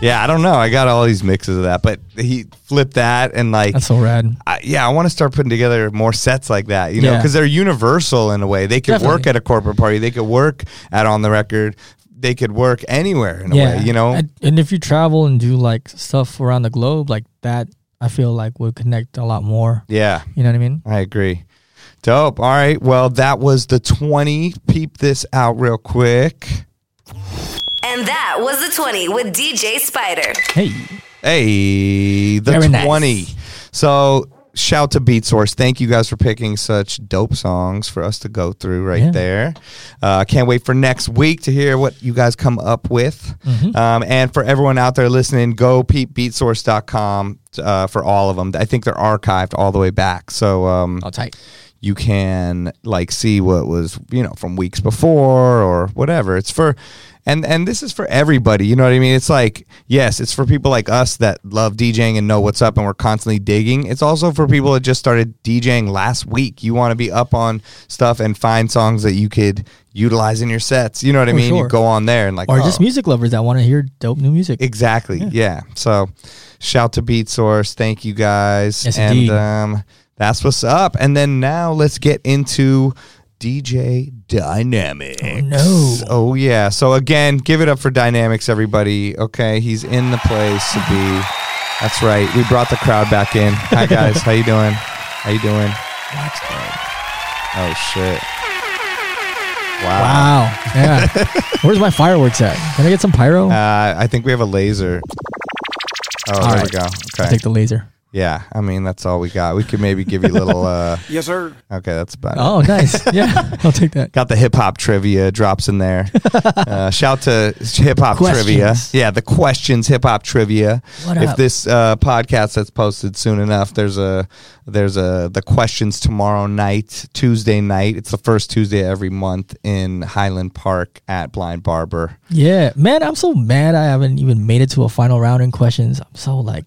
Yeah, I don't know. I got all these mixes of that, but he flipped that and like, That's so rad. I, yeah, I want to start putting together more sets like that, you know, Yeah. because they're universal in a way. They could work at a corporate party, they could work at on the record, they could work anywhere in a way, you know. And, and if you travel and do like stuff around the globe like that, I feel like would connect a lot more. yeah, You know what I mean? I agree. Dope. All right. Well, that was the 20. Peep this out real quick. And that was the 20 with DJ Spider. Hey, Hey, the Very nice. 20. So, shout to Beatsource. Thank you guys for picking such dope songs for us to go through right Yeah. there. Uh, can't wait for next week to hear what you guys come up with. Mm-hmm. Um, and for everyone out there listening, go peepbeatsource.com uh, for all of them. I think they're archived all the way back. So, um, all tight. You can like see what was you know from weeks before or whatever it's for and and this is for everybody you know what i mean it's like yes it's for people like us that love djing and know what's up and we're constantly digging it's also for people that just started djing last week you want to be up on stuff and find songs that you could utilize in your sets you know what i mean you go on there and like Or just oh. music lovers that want to hear dope new music. Exactly. Yeah. So shout to Beatsource. Thank you guys. Yes, and indeed. um that's what's up. And then now let's get into DJ Dynamix. Oh, no. Oh yeah. So again, give it up for Dynamix, everybody. Okay. He's in the place to be. That's right. We brought the crowd back in. Hi guys. How you doing? How you doing? Oh shit. Wow. Wow. Yeah. [laughs] Where's my fireworks at? Can I get some pyro? Uh, I think we have a laser. Oh, All there right. we go. I'll Okay. take the laser. Yeah, I mean that's all we got. We could maybe give you a little. uh [laughs] Yes, sir. Okay, that's about it. Oh, nice. Yeah, [laughs] I'll take that. Got the hip hop trivia drops in there. [laughs] uh, shout to hip hop trivia. Yeah, the questions hip hop trivia. What if up? this uh, podcast that's posted soon enough, there's a there's a the questions tomorrow night, Tuesday night. It's the first Tuesday every month in Highland Park at Blind Barber. Yeah, man, I'm so mad I haven't even made it to a final round in questions. I'm so like,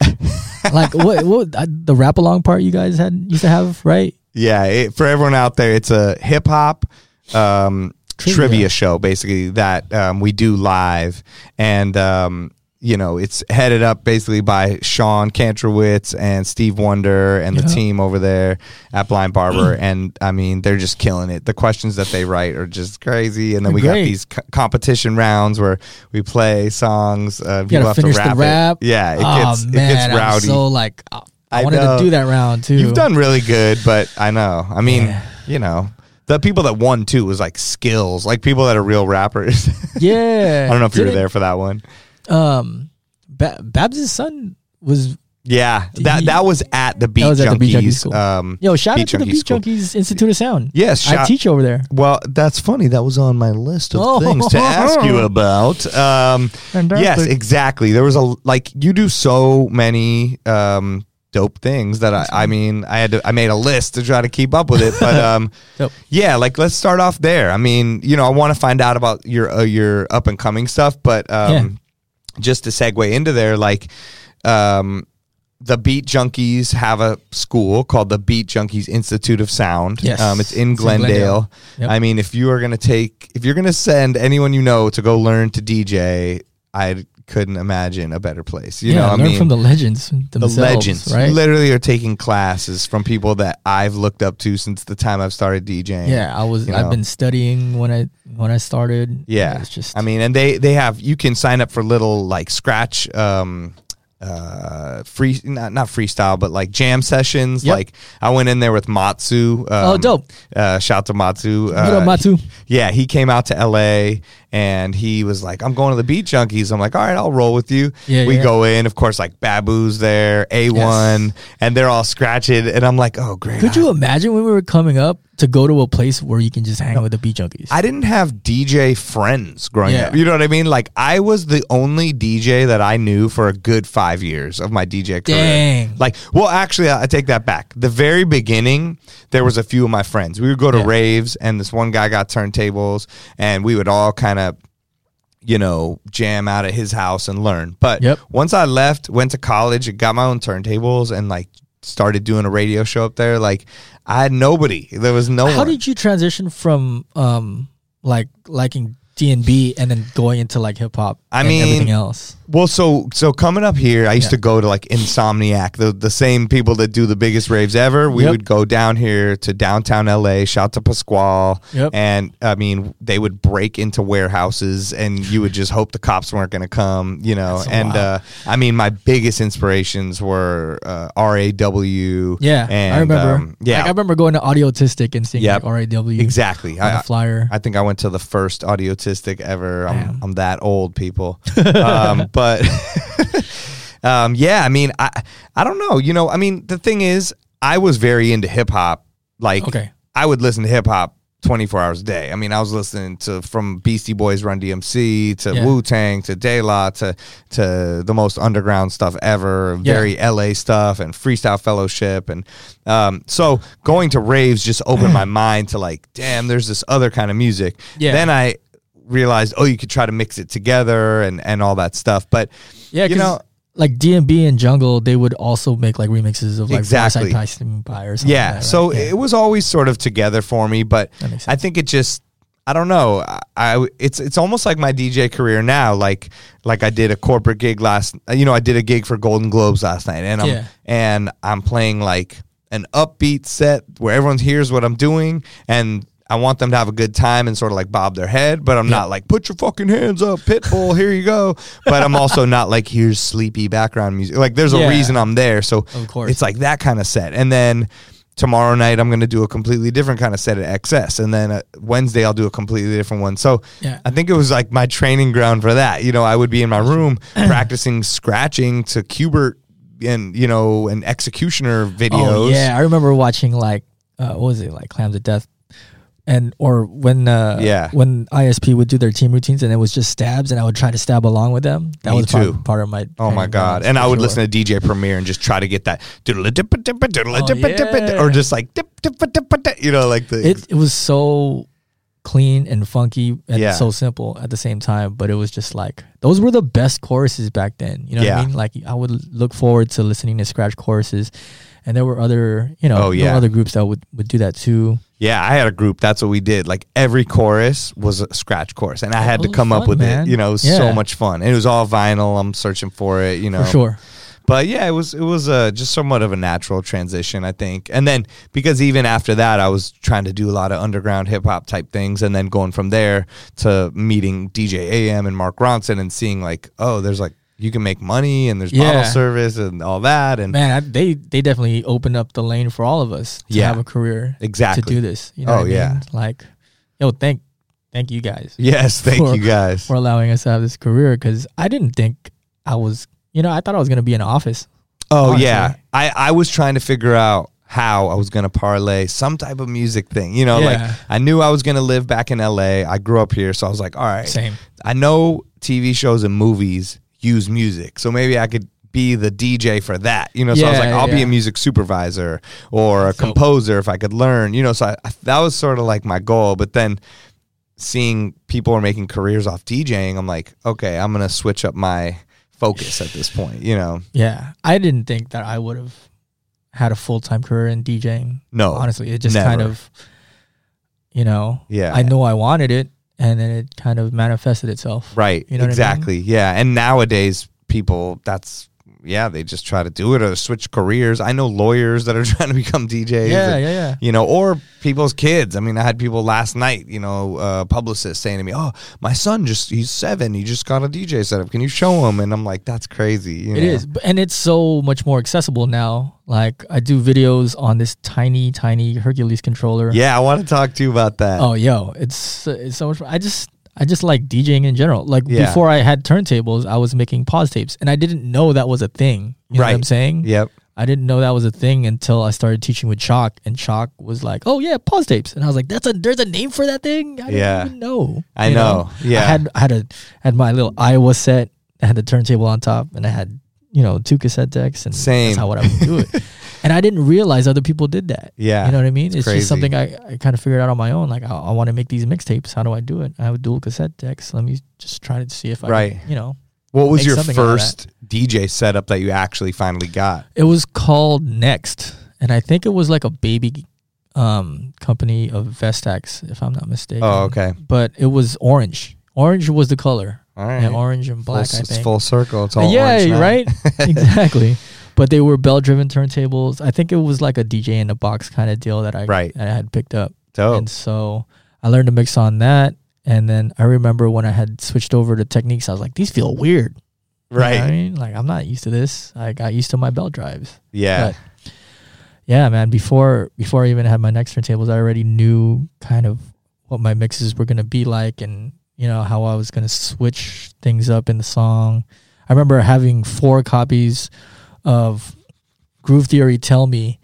like what what the rap along part you guys had used to have, right? Yeah, it, for everyone out there, it's a hip hop um, trivia. Trivia. show basically that um, we do live, and um, you know it's headed up basically by Sean Kantrowitz and Steve Wonder and the Yeah. team over there at Blind Barber, [clears throat] and I mean they're just killing it. The questions that they write are just crazy, and then we got these co- competition rounds where we play songs. Uh, You gotta have finish to rap the rap. It. Yeah, it oh, gets man, it gets rowdy. I'm so like, I, I wanted know. to do that round too. You've done really good, but I know. I mean, Yeah. you know, the people that won too was like skills, like people that are real rappers. [laughs] Yeah, I don't know if you were Didn't- there for that one. Um, ba- Babs' son was Yeah, that He- that was at the Beat was at the Beat Junkies Junkies. school. um, yo. Shout out to the Junkies Beat school. Junkies Institute of Sound. Yes, I teach over there. Well, that's funny. That was on my list of Oh. things to ask you [laughs] about. Um, yes, exactly. There was a like you do so many um, dope things that I, I mean I had to I made a list to try to keep up with it. But [laughs] um, yeah, like let's start off there. I mean, you know, I want to find out about your uh, your up and coming stuff, but um, just to segue into there, like um, the Beat Junkies have a school called the Beat Junkies Institute of Sound. Yes. um, it's in It's in Glendale. Glendale. Yep. I mean, if you are going to take, if you're going to send anyone you know to go learn to DJ, I couldn't imagine a better place. You yeah, know, I learn mean, from the legends the legends right? literally are taking classes from people that I've looked up to since the time I've started DJing. yeah, I was. you I've know. been studying when I when I started. Yeah, it's just. I mean, and they they have you can sign up for little like scratch um uh free not not freestyle but like jam sessions Yep. like i went in there with matsu um, Oh, dope. uh shout to matsu uh, up, Matu? yeah he came out to la and he was like i'm going to the beat junkies i'm like all right i'll roll with you Yeah, we yeah. go in of course like babu's there a1 and they're all scratching and i'm like oh great Could you imagine when we were coming up to go to a place where you can just hang out with the beat junkies? I didn't have DJ friends growing Yeah. up. You know what I mean? Like I was the only DJ that I knew for a good five years of my DJ career. Dang. Like, well, actually, I I take that back. The very beginning, there was a few of my friends. We would go to raves, and this one guy got turntables, and we would all kind of. You know, jam out at his house and learn. But Yep. once I left, went to college, and got my own turntables, and like started doing a radio show up there. Like I had nobody. There was no How one. did you transition from um like liking D and B and then going into like hip hop? I and mean, everything else. Well, so so coming up here, I used Yeah. to go to like Insomniac, the the same people that do the biggest raves ever. We Yep. would go down here to downtown LA, shout to Pasquale, Yep. and I mean they would break into warehouses, and you would just hope the cops weren't going to come, you know. That's and uh, I mean, my biggest inspirations were uh, RAW. Yeah, and, I remember. um, yeah, like, I remember going to Audiotistic and seeing Yep. like RAW exactly. on I, the flyer. I think I went to the first audiotistic ever. I'm, I'm that old, people. [laughs] um, but [laughs] um, yeah, I mean, I I don't know. You know, I mean, the thing is, I was very into hip hop. Like, Okay. I would listen to hip hop 24 hours a day. I mean, I was listening to from Beastie Boys, Run DMC to Yeah. Wu Tang to De La to to the most underground stuff ever, Yeah. very LA stuff and Freestyle Fellowship, and um, so going to raves just opened my [clears throat] mind to like, damn, there's this other kind of music. Yeah. Then I realized, oh, you could try to mix it together and and all that stuff, but yeah, you know. like DMB and Jungle, they would also make like remixes of like Exactly. Pie Pie or something. Yeah, like that, so right? Yeah. it was always sort of together for me, but I think it just I don't know. I, I it's it's almost like my DJ career now. Like like I did a corporate gig last. You know, I did a gig for Golden Globes last night, and I'm Yeah. and I'm playing like an upbeat set where everyone hears what I'm doing, and I want them to have a good time and sort of like bob their head. But I'm not like put your fucking hands up, Pitbull. Here you go. But I'm also [laughs] not like here's sleepy background music. Like there's a Yeah. reason I'm there. So Of course. it's like that kind of set, and then tomorrow night I'm going to do a completely different kind of set at XS and then uh, Wednesday I'll do a completely different one. So Yeah. I think it was like my training ground for that. You know, I would be in my room [clears throat] practicing scratching to Qbert and you know and X-ecutioners videos. Oh yeah, I remember watching like uh, what was it like Klamz of Death, and or when uh, Yeah. when ISP would do their team routines and it was just stabs and I would try to stab along with them. That Me was part, too. part of my. Oh my god! And I would sure. listen to DJ Premier and just try to get that Oh, yeah. or just like dip dip dip dip you know like the It it was so clean and funky and Yeah. so simple at the same time, but it was just like those were the best choruses back then. You know what Yeah. I mean? Like I would look forward to listening to scratch choruses, and there were other you know Oh, yeah. other groups that would would do that too. Yeah, I had a group. That's what we did. Like every chorus was a scratch chorus, and I had to are come up with man. it. You know, it was Yeah. so much fun. And it was all vinyl. I'm searching for it. You know, For sure. But yeah, it was it was uh, just somewhat of a natural transition, I think. And then because even after that, I was trying to do a lot of underground hip hop type things, and then going from there to meeting DJ AM and Mark Ronson and seeing like, oh, there's like you can make money and there's bottle service and all that, and Man, I, they they definitely opened up the lane for all of us to Yeah. have a career Exactly. to do this. You know Oh, I mean? yeah. Like, yo, thank thank you guys yes, thank For- you guys. [laughs] for allowing us to have this career because I didn't think I was. You know, I thought I was gonna be in an office. Oh honestly. yeah, I I was trying to figure out how I was gonna parlay some type of music thing. You know, like I knew I was gonna live back in L.A. I grew up here, so I was like, all right, Same. I know TV shows and movies use music, so maybe I could be the DJ for that. You know, so I was like, I'll be a music supervisor or a dope. composer if I could learn. You know, so I, that was sort of like my goal. But then seeing people are making careers off DJing, I'm like, okay, I'm gonna switch up my focus at this point. You know, Yeah, I didn't think that I would have had a full time career in DJing. no, Honestly, it just kind of, you know, Yeah. I know I wanted it, and then it kind of manifested itself. Right. You know what I mean? exactly. Yeah. And nowadays, people, that's, yeah, they just try to do it or switch careers. I know lawyers that are [laughs] trying to become DJs. Yeah, and, yeah, yeah. You know, or people's kids. I mean, I had people last night, you know, uh, publicists saying to me, oh, my son just, he's seven. He just got a DJ setup. Can you show him? And I'm like, that's crazy. You It is, and it's so much more accessible now. Like I do videos on this tiny, tiny Hercules controller. Yeah. I want to talk to you about that. Oh, yo, it's it's so much. I just I just like DJing in general. Like Yeah. before I had turntables, I was making pause tapes, and I didn't know that was a thing. You know what I'm saying? Yep. I didn't know that was a thing until I started teaching with Chalk, and Chalk was like, "Oh yeah, pause tapes," and I was like, "That's a there's a name for that thing." I didn't Yeah. even know. I You know. Yeah. I had I had a had my little Aiwa set. I had the turntable on top, and I had you know two cassette decks, and Same. that's how what I would do it. [laughs] and I didn't realize other people did that. Yeah. you know what I mean. It's, crazy. just something I, I kind of figured out on my own. Like I, I want to make these mixtapes. How do I do it? I have a dual cassette decks. Let me just try to see if I, Right. can, you know. What was your something out of that. first DJ setup that you actually finally got? It was called Next, and I think it was like a baby um company of Vestax, if I'm not mistaken. Oh, okay. But it was orange. Orange was the color. All right. Yeah, orange and black. full, I it's full circle. It's all yeah, right. [laughs] exactly. But they were belt-driven turntables. I think it was like a DJ in a box kind of deal that I Right. I had picked up. Dope. And so I learned to mix on that. And then I remember when I had switched over to Technics, I was like, these feel weird. You know right. I mean, like I'm not used to this. I got used to my belt drives. Yeah. But yeah, man, before before I even had my next turntables, I already knew kind of what my mixes were gonna be like and you know, how I was gonna switch things up in the song. I remember having four copies of Groove Theory Tell Me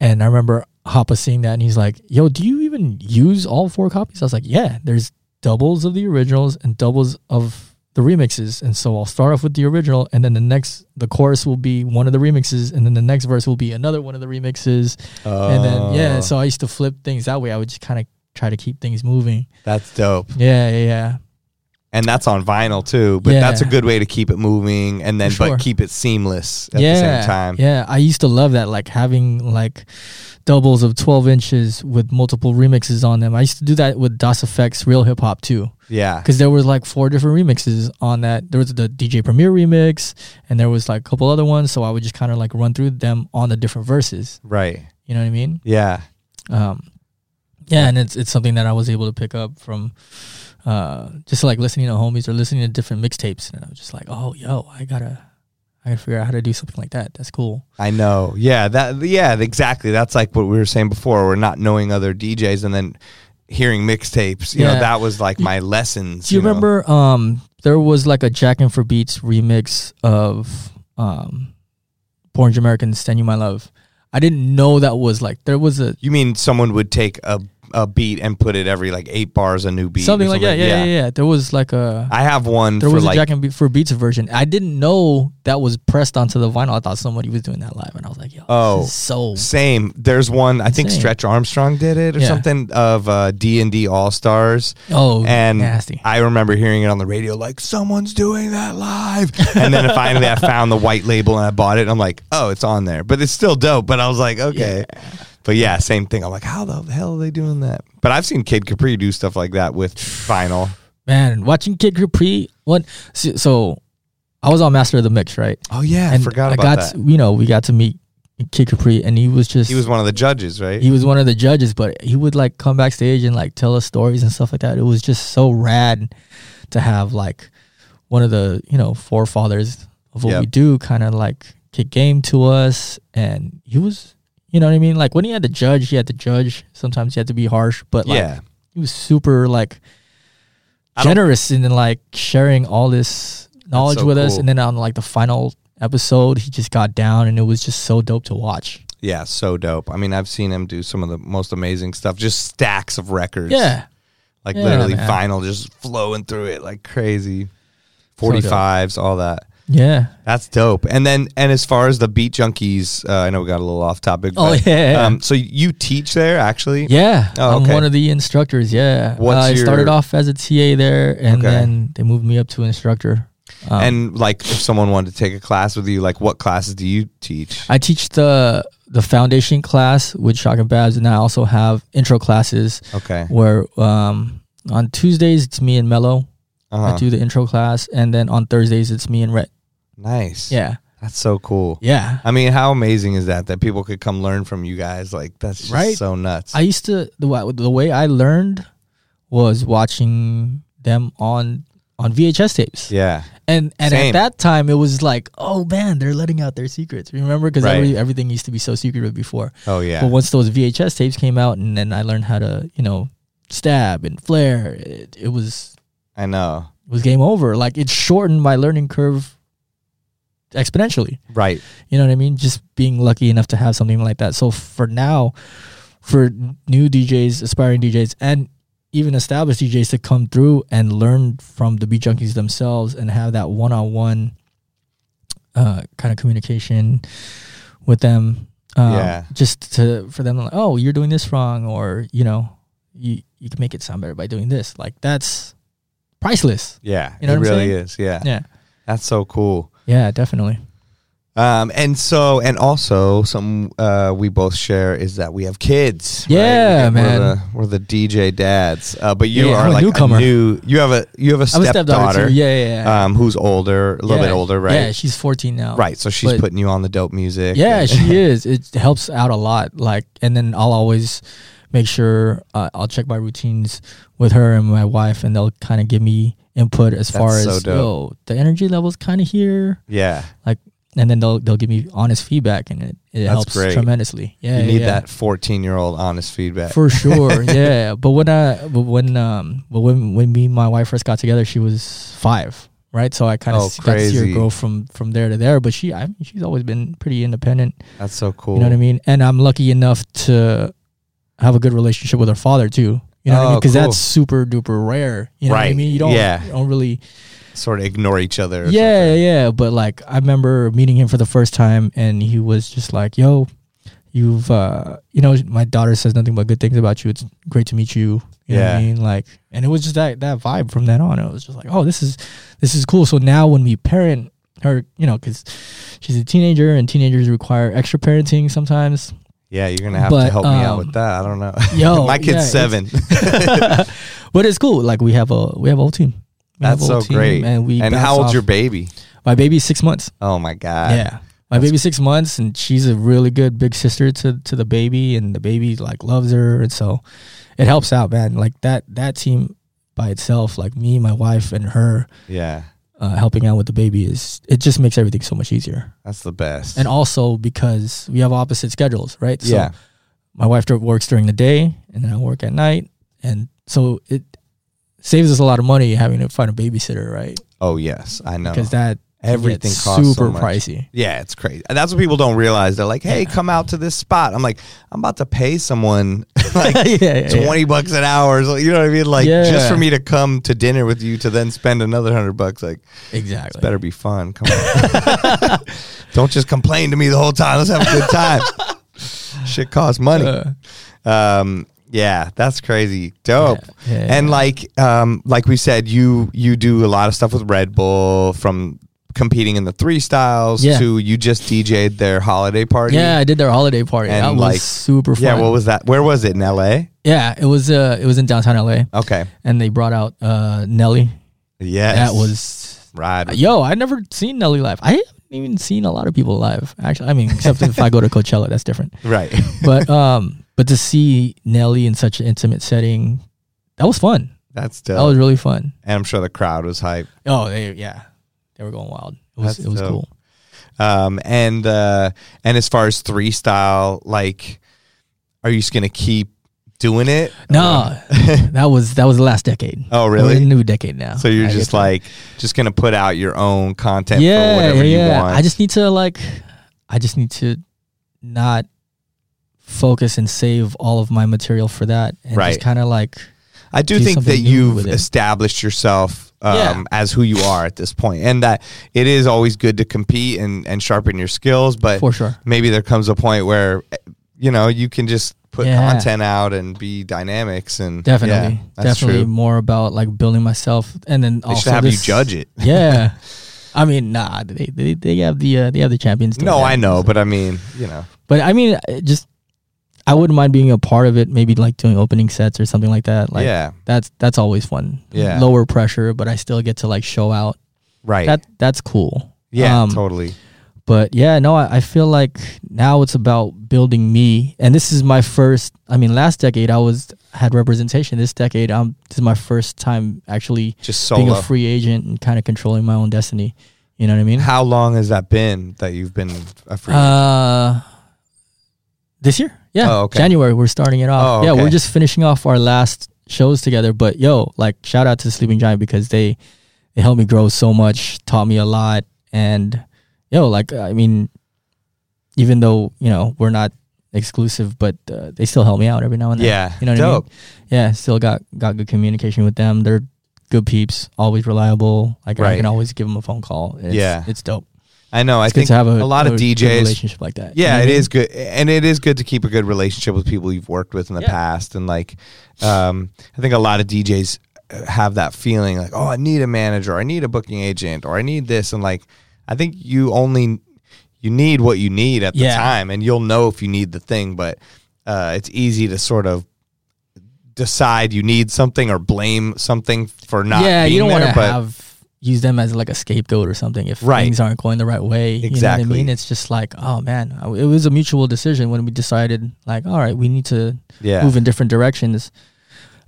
and I remember Hoppa seeing that and he's like, Yo, do you even use all four copies? I was like, Yeah, there's doubles of the originals and doubles of the remixes. And so I'll start off with the original and then the next the chorus will be one of the remixes and then the next verse will be another one of the remixes. And then oh. yeah, Oh, so I used to flip things that way. I would just kind of try to keep things moving. that's dope. Yeah, yeah, yeah. And that's on vinyl too, but Yeah. that's a good way to keep it moving and then sure. but keep it seamless at yeah, the same time. Yeah, I used to love that, like having like doubles of 12 inches with multiple remixes on them. I used to do that with Das EFX Real Hip Hop too, Yeah. because there was like four different remixes on that. There was the DJ Premier remix, and there was like a couple other ones. So I would just kind of like run through them on the different verses. Right. You know what I mean? Yeah. um, yeah, and it's it's something that I was able to pick up from uh, just like listening to homies or listening to different mixtapes, and I was just like, oh, yo, I gotta, I gotta figure out how to do something like that. That's cool. I know. Yeah, that yeah, exactly. That's like what we were saying before. We're not knowing other DJs and then hearing mixtapes. You know, that was like my lessons. Do you know? remember? Um, there was like a Jackin' for Beats remix of um, Orange American, Stand You My Love. I didn't know that was like there was a You mean someone would take a a beat and put it every like eight bars a new beat? something like that. Yeah, yeah, yeah, There was like a I have one there for was a like Jack and Be- for Beats version. I didn't know that was pressed onto the vinyl. I thought somebody was doing that live, and I was like, yo, Oh, this is so Same. There's one. I think. Stretch Armstrong did it or Yeah. something of uh, D and D All Stars. oh and nasty. I remember hearing it on the radio, like someone's doing that live. and then finally, I found the white label and I bought it. And I'm like, oh, it's on there, but it's still dope. But I was like, okay. But yeah, same thing. I'm like, how the hell are they doing that? But I've seen Kid Capri do stuff like that with vinyl. Man, watching Kid Capri. What? So, I was on Master of the Mix, right? Oh yeah, I forgot I got that. To, you know we got to meet Kid Capri, and he was just he was one of the judges, right? he was one of the judges, but he would like come backstage and like tell us stories and stuff like that. It was just so rad to have like one of the you know forefathers of what Yep. we do kind of like kick game to us, and he was you know what I mean. Like when he had to judge, he had to judge. Sometimes he had to be harsh, but like yeah, he was super like generous in like sharing all this knowledge so with us, and then on like the final episode, he just got down, and it was just so dope to watch. yeah, so dope. I mean, I've seen him do some of the most amazing stuff. Just stacks of records. Yeah. like Yeah, literally man. vinyl just flowing through it like crazy. 45s, all that. Yeah. That's dope. And then, and as far as the Beat Junkies, uh, I know we got a little off topic. Oh, but, yeah. Um, so you teach there actually? Yeah, Oh, I'm okay. one of the instructors. Yeah, What's Uh, I started off as a TA there, and Okay. then they moved me up to instructor. Um, And like, if someone wanted to take a class with you, like, what classes do you teach? I teach the the foundation class with Shock and Babs, and I also have intro classes Okay. where um, on Tuesdays it's me and Mello. Uh-huh. I do the intro class, and then on Thursdays it's me and Rhett. Nice. Yeah, That's so cool. yeah. I mean, how amazing is that? That people could come learn from you guys. Like, that's just Right? so nuts. I used to the the way I learned was watching them on on VHS tapes. yeah. And and Same. at that time, it was like, oh man, they're letting out their secrets. Remember, because Right. every, everything used to be so secretive before. Oh, yeah. But once those VHS tapes came out, and then I learned how to, you know, stab and flare, it, it was I know. it was game over. Like it shortened my learning curve exponentially. Right. You know what I mean? Just being lucky enough to have something like that. So for now, for new DJs, aspiring DJs, and even established DJs to come through and learn from the beat junkies themselves and have that one-on-one uh, kind of communication with them. Um, Yeah. Just to for them, like, oh, you're doing this wrong, or you know, you you can make it sound better by doing this. Like that's priceless. Yeah. You know it really saying? is. Yeah. Yeah, That's so cool. Yeah, definitely. Um, and so, and also, some uh, we both share is that we have kids. right? Yeah, We're man. the, we're the DJ dads. Uh, but you Yeah, are I'm a like newcomer. a new. You have a you have a I'm a stepdaughter. stepdaughter. Yeah, yeah, yeah. Um, who's older, a little Yeah. bit older, right? Yeah, she's 14 now. right. So she's But- putting you on the dope music. Yeah, she [laughs] is. It helps out a lot. Like, and then I'll always make sure uh, I'll check my routines with her and my wife, and they'll kind of give me input as far That's so as dope. yo, the energy level's kind of here. yeah. Like, and then they'll they'll give me honest feedback, and it, it That's helps great. tremendously. Yeah, you need yeah. that fourteen year old honest feedback. for sure. [laughs] yeah, but when I but when um but when when me and my wife first got together, she was five. Right, so I kind of Oh, got to see her grow from from there to there. But she, I she's always been pretty independent. That's so cool. You know what I mean? And I'm lucky enough to have a good relationship with her father too. You know what I Oh, mean? Because cool. that's super duper rare. You know what I mean? You don't, Yeah. you don't really. Sort of ignore each other. Yeah, something. yeah. But like, I remember meeting him for the first time, and he was just like, "Yo, you've, uh, you know, my daughter says nothing but good things about you. It's great to meet you." You know what Yeah. I mean? Like, and it was just that that vibe from then on. It was just like, "Oh, this is this is cool." So now when we parent her, you know, because she's a teenager, and teenagers require extra parenting sometimes. Yeah, you're gonna have But, to help me out um, with that. I don't know. Yo, [laughs] my kid's yeah, seven. [laughs] but it's cool. Like we have a we have a whole team. We That's so team, great. And we and how old's off- your baby? my baby's six months. Oh my god. yeah, my baby's six months, and she's a really good big sister to to the baby, and the baby like loves her, and so it helps out, man. Like that that team by itself, like me, my wife, and her Yeah. Uh, helping out with the baby is it just makes everything so much easier. That's the best. And also because we have opposite schedules, right? So yeah. my wife works during the day, and then I work at night, and so it saves us a lot of money having to find a babysitter, right? Oh yes, I know. Because that Everything gets costs so super much. pricey. Yeah, it's crazy. And that's what people don't realize. They're like, "Hey, come out to this spot." I'm like, "I'm about to pay someone [laughs] like [laughs] Yeah, yeah, yeah. 20 bucks an hour." So, you know what I mean? Like Yeah. just for me to come to dinner with you to then spend another 100 bucks like Exactly. better be fun. Come on. [laughs] don't just complain to me the whole time. Let's have a good time. Shit costs money. Uh, Um, yeah, that's crazy. Dope. Yeah, yeah, and yeah. like, um, like we said, you you do a lot of stuff with Red Bull from competing in the three styles Yeah. to you just DJ'd their holiday party. Yeah, I did their holiday party. And, that was like, super fun. Yeah. What was that? Where was it in L.A.? Yeah, it was uh it was in downtown LA Okay. and they brought out uh Nelly. Yes. That was right. yo, I never seen Nelly live. I haven't even seen a lot of people live. Actually, I mean, except if I go to Coachella, that's different. [laughs] Right. But um, but to see Nelly in such an intimate setting, that was fun. That's That was really fun. and I'm sure the crowd was hype. Oh, they yeah, they were going wild. It was That's it was dope. cool. Um, and uh, and as far as 3Style, like, are you just gonna keep doing it? No, [laughs] that was that was the last decade. Oh, really? a new decade now. So you're I just like just gonna put out your own content for yeah, whatever yeah, you want. I just need to like, I just need to not focus and save all of my material for that, and Right. just kind of like, I do do think that you've established yourself um, Yeah. as who you are at this point, and that it is always good to compete and, and sharpen your skills. But for sure. maybe there comes a point where you know you can just put Yeah. content out and be Dynamix and Definitely, yeah, that's definitely true. more about like building myself, and then They also should have you judge it. [laughs] Yeah, I mean, nah, they they, they have the uh, they have the champions. No, I know, so- but I mean, you know, but I mean, just I wouldn't mind being a part of it. Maybe like doing opening sets or something like that. Like yeah, that's that's always fun. Yeah. lower pressure, but I still get to like show out. right, That that's cool. yeah, um, totally. But yeah, no, I, I feel like now it's about building me, and this is my first. I mean, last decade I was had representation. This decade, um, this is my first time actually Just being a free agent and kind of controlling my own destiny. You know what I mean? How long has that been that you've been a free? Uh, this year, yeah, Oh, okay. January we're starting it off. Oh, Yeah, we're just finishing off our last shows together. But yo, like shout out to Sleeping Giant because they they helped me grow so much, taught me a lot, and yo, like I mean, even though you know we're not exclusive, but uh, they still help me out every now and then. yeah, you know what dope. I mean? Yeah, still got got good communication with them. They're good peeps, always reliable. Like I can always give them a phone call. It's, Yeah. it's dope. I know. I It's good think to have a, a lot of good DJs relationship like that. You Yeah, know it I mean? is good, and it is good to keep a good relationship with people you've worked with in the Yeah. past. And like, um, I think a lot of DJs have that feeling like, oh, I need a manager, or I need a booking agent, or I need this, and like, I think you only you need what you need at the Yeah. time, and you'll know if you need the thing. But uh, it's easy to sort of decide you need something or blame something for not. yeah, being you don't want to but have use them as like a scapegoat or something if Right. things aren't going the right way. You know what Exactly. I mean? It's just like, oh man, it was a mutual decision when we decided like, all right, we need to yeah, move in different directions,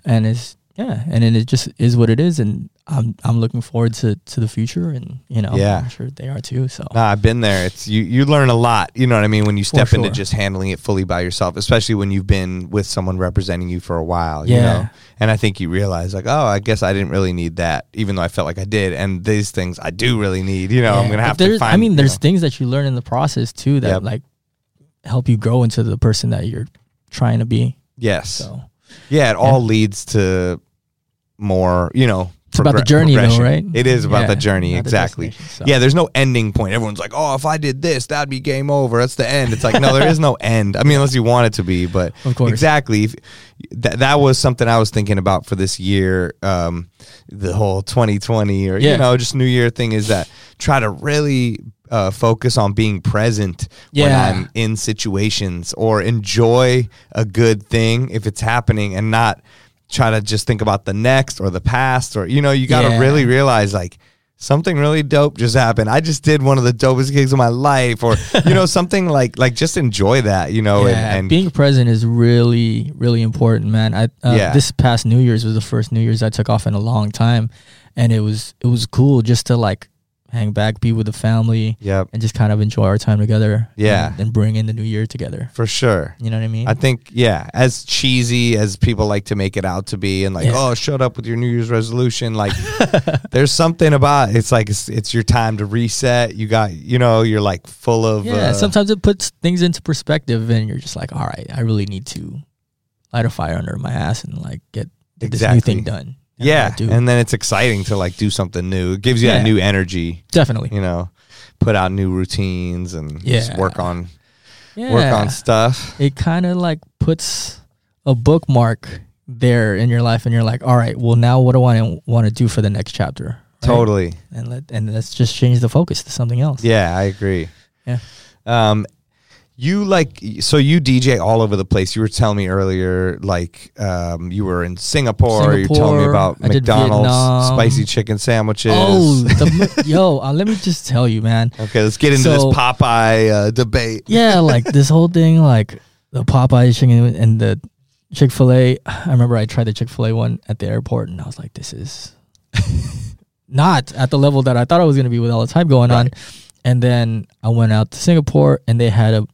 and it's yeah, and then it just is what it is, and I'm I'm looking forward to to the future, and you know, Yeah. I'm sure they are too. So Nah, I've been there. It's you. You learn a lot. You know what I mean when you step into just handling it fully by yourself, especially when you've been with someone representing you for a while. You Yeah. know, and I think you realize like, oh, I guess I didn't really need that, even though I felt like I did. And these things I do really need. You know, I'm gonna have to find. I mean, there's know. things that you learn in the process too that Yep. like help you grow into the person that you're trying to be. yes, So yeah. It all leads to more. You know, it's about the journey, though, progression. right? It is about Yeah, the journey, not the exactly. destination, so. Yeah, there's no ending point. Everyone's like, "Oh, if I did this, that'd be game over. That's the end." It's like, no, there is no [laughs] end. I mean, unless you want it to be, but Of course. exactly. If, that that was something I was thinking about for this year. Um, the whole 2020 or you know just New Year thing is that try to really uh, focus on being present when I'm in situations or enjoy a good thing if it's happening and not try to just think about the next or the past or you know you got to Yeah. really realize like something really dope just happened. I just did one of the dopest gigs of my life, or you know, [laughs] something like like just enjoy that, you know, yeah, and, and being present is really, really important, man. I uh, Yeah. this past New Year's was the first New Year's I took off in a long time, and it was it was cool just to like hang back, be with the family, Yep. and just kind of enjoy our time together. Yeah. and, and bring in the new year together. For sure. You know what I mean? I think, yeah, as cheesy as people like to make it out to be, and like, Yeah. oh, shut up with your New Year's resolution. Like, [laughs] there's something about it's like it's, it's your time to reset. You got, you know, you're like full of. yeah, uh, sometimes it puts things into perspective, and you're just like, all right, I really need to light a fire under my ass and like get, get this new thing done. Yeah, do. and then it's exciting to like do something new. It gives you Yeah. that new energy. definitely. You know, put out new routines and just work on Yeah. work on stuff. it kind of like puts a bookmark there in your life, and you're like, all right, well, now what do I want to do for the next chapter? right? Totally. And let and let's just change the focus to something else. Yeah, I agree. Yeah. Um, you like so you DJ all over the place. You were telling me earlier, like um, you were in Singapore. You were telling me about I McDonald's spicy chicken sandwiches. Oh, the, [laughs] yo, uh, let me just tell you, man. okay. Let's get into So- this Popeye uh, debate. [laughs] Yeah, like this whole thing, like the Popeye chicken and the Chick Fil A. I remember I tried the Chick Fil A one at the airport, and I was like, this is [laughs] not at the level that I thought I was gonna be with all the hype going on. And then I went out to Singapore, and they had a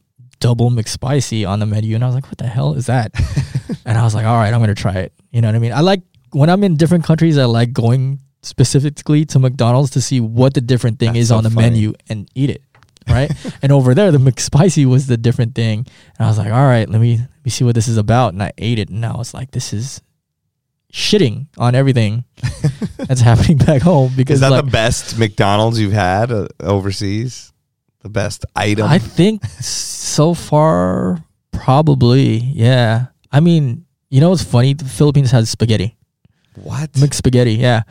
double McSpicy on the menu, and I was like, what the hell is that? [laughs] and I was like, all right, I'm gonna try it. You know what I mean? I like when I'm in different countries, I like going specifically to McDonald's to see what the different thing That's is so on the funny. menu and eat it. Right. [laughs] and over there, the McSpicy was the different thing. And I was like, all right, let me let me see what this is about. And I ate it and I was like, this is shitting on everything [laughs] that's happening back home because Is that like, the best McDonald's you've had uh, overseas? The best item. I think so far, probably, yeah. I mean, you know what's funny? The Philippines has spaghetti, what? mixed spaghetti, yeah.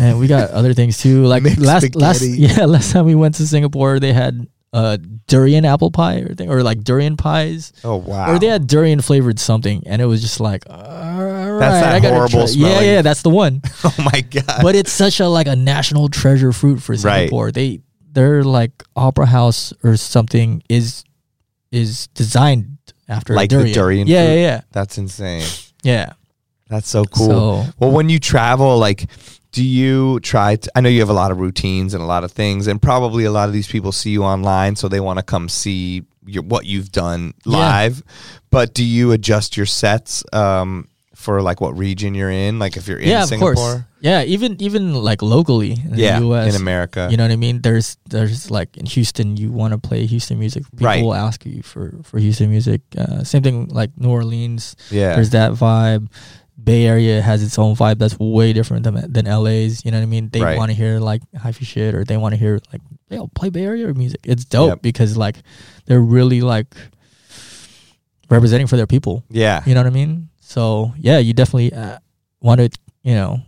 And we got other things too. Like Mixed last, last, [laughs] yeah, last time we went to Singapore, they had uh durian apple pie or thing, or like durian pies, oh wow. or they had durian flavored something, and it was just like, all right, that I gotta horrible. Yeah, yeah, that's the one. [laughs] oh my god. but it's such a like a national treasure fruit for Right. Singapore. They their like opera house or something is is designed after Like the durian. durian Yeah, yeah, yeah, That's insane. yeah. That's so cool. So- well, when you travel, like, do you try to? I know you have a lot of routines and a lot of things, and probably a lot of these people see you online, so they want to come see your, what you've done Yeah. live. But do you adjust your sets um, for like what region you're in? Like, if you're in yeah, of Singapore, course. Yeah, even even like locally in yeah, the US. in America, You know what I mean? There's there's like in Houston, you want to play Houston music. People Right. will ask you for for Houston music. Uh, same thing like New Orleans. yeah, There's that vibe. Bay Area has its own vibe that's way different than than LA's. You know what I mean? They Right. want to hear like hyphy shit, or they want to hear like, yo, play Bay Area music. It's dope Yep. because like they're really like representing for their people. yeah, You know what I mean? So yeah, you definitely uh, want to you know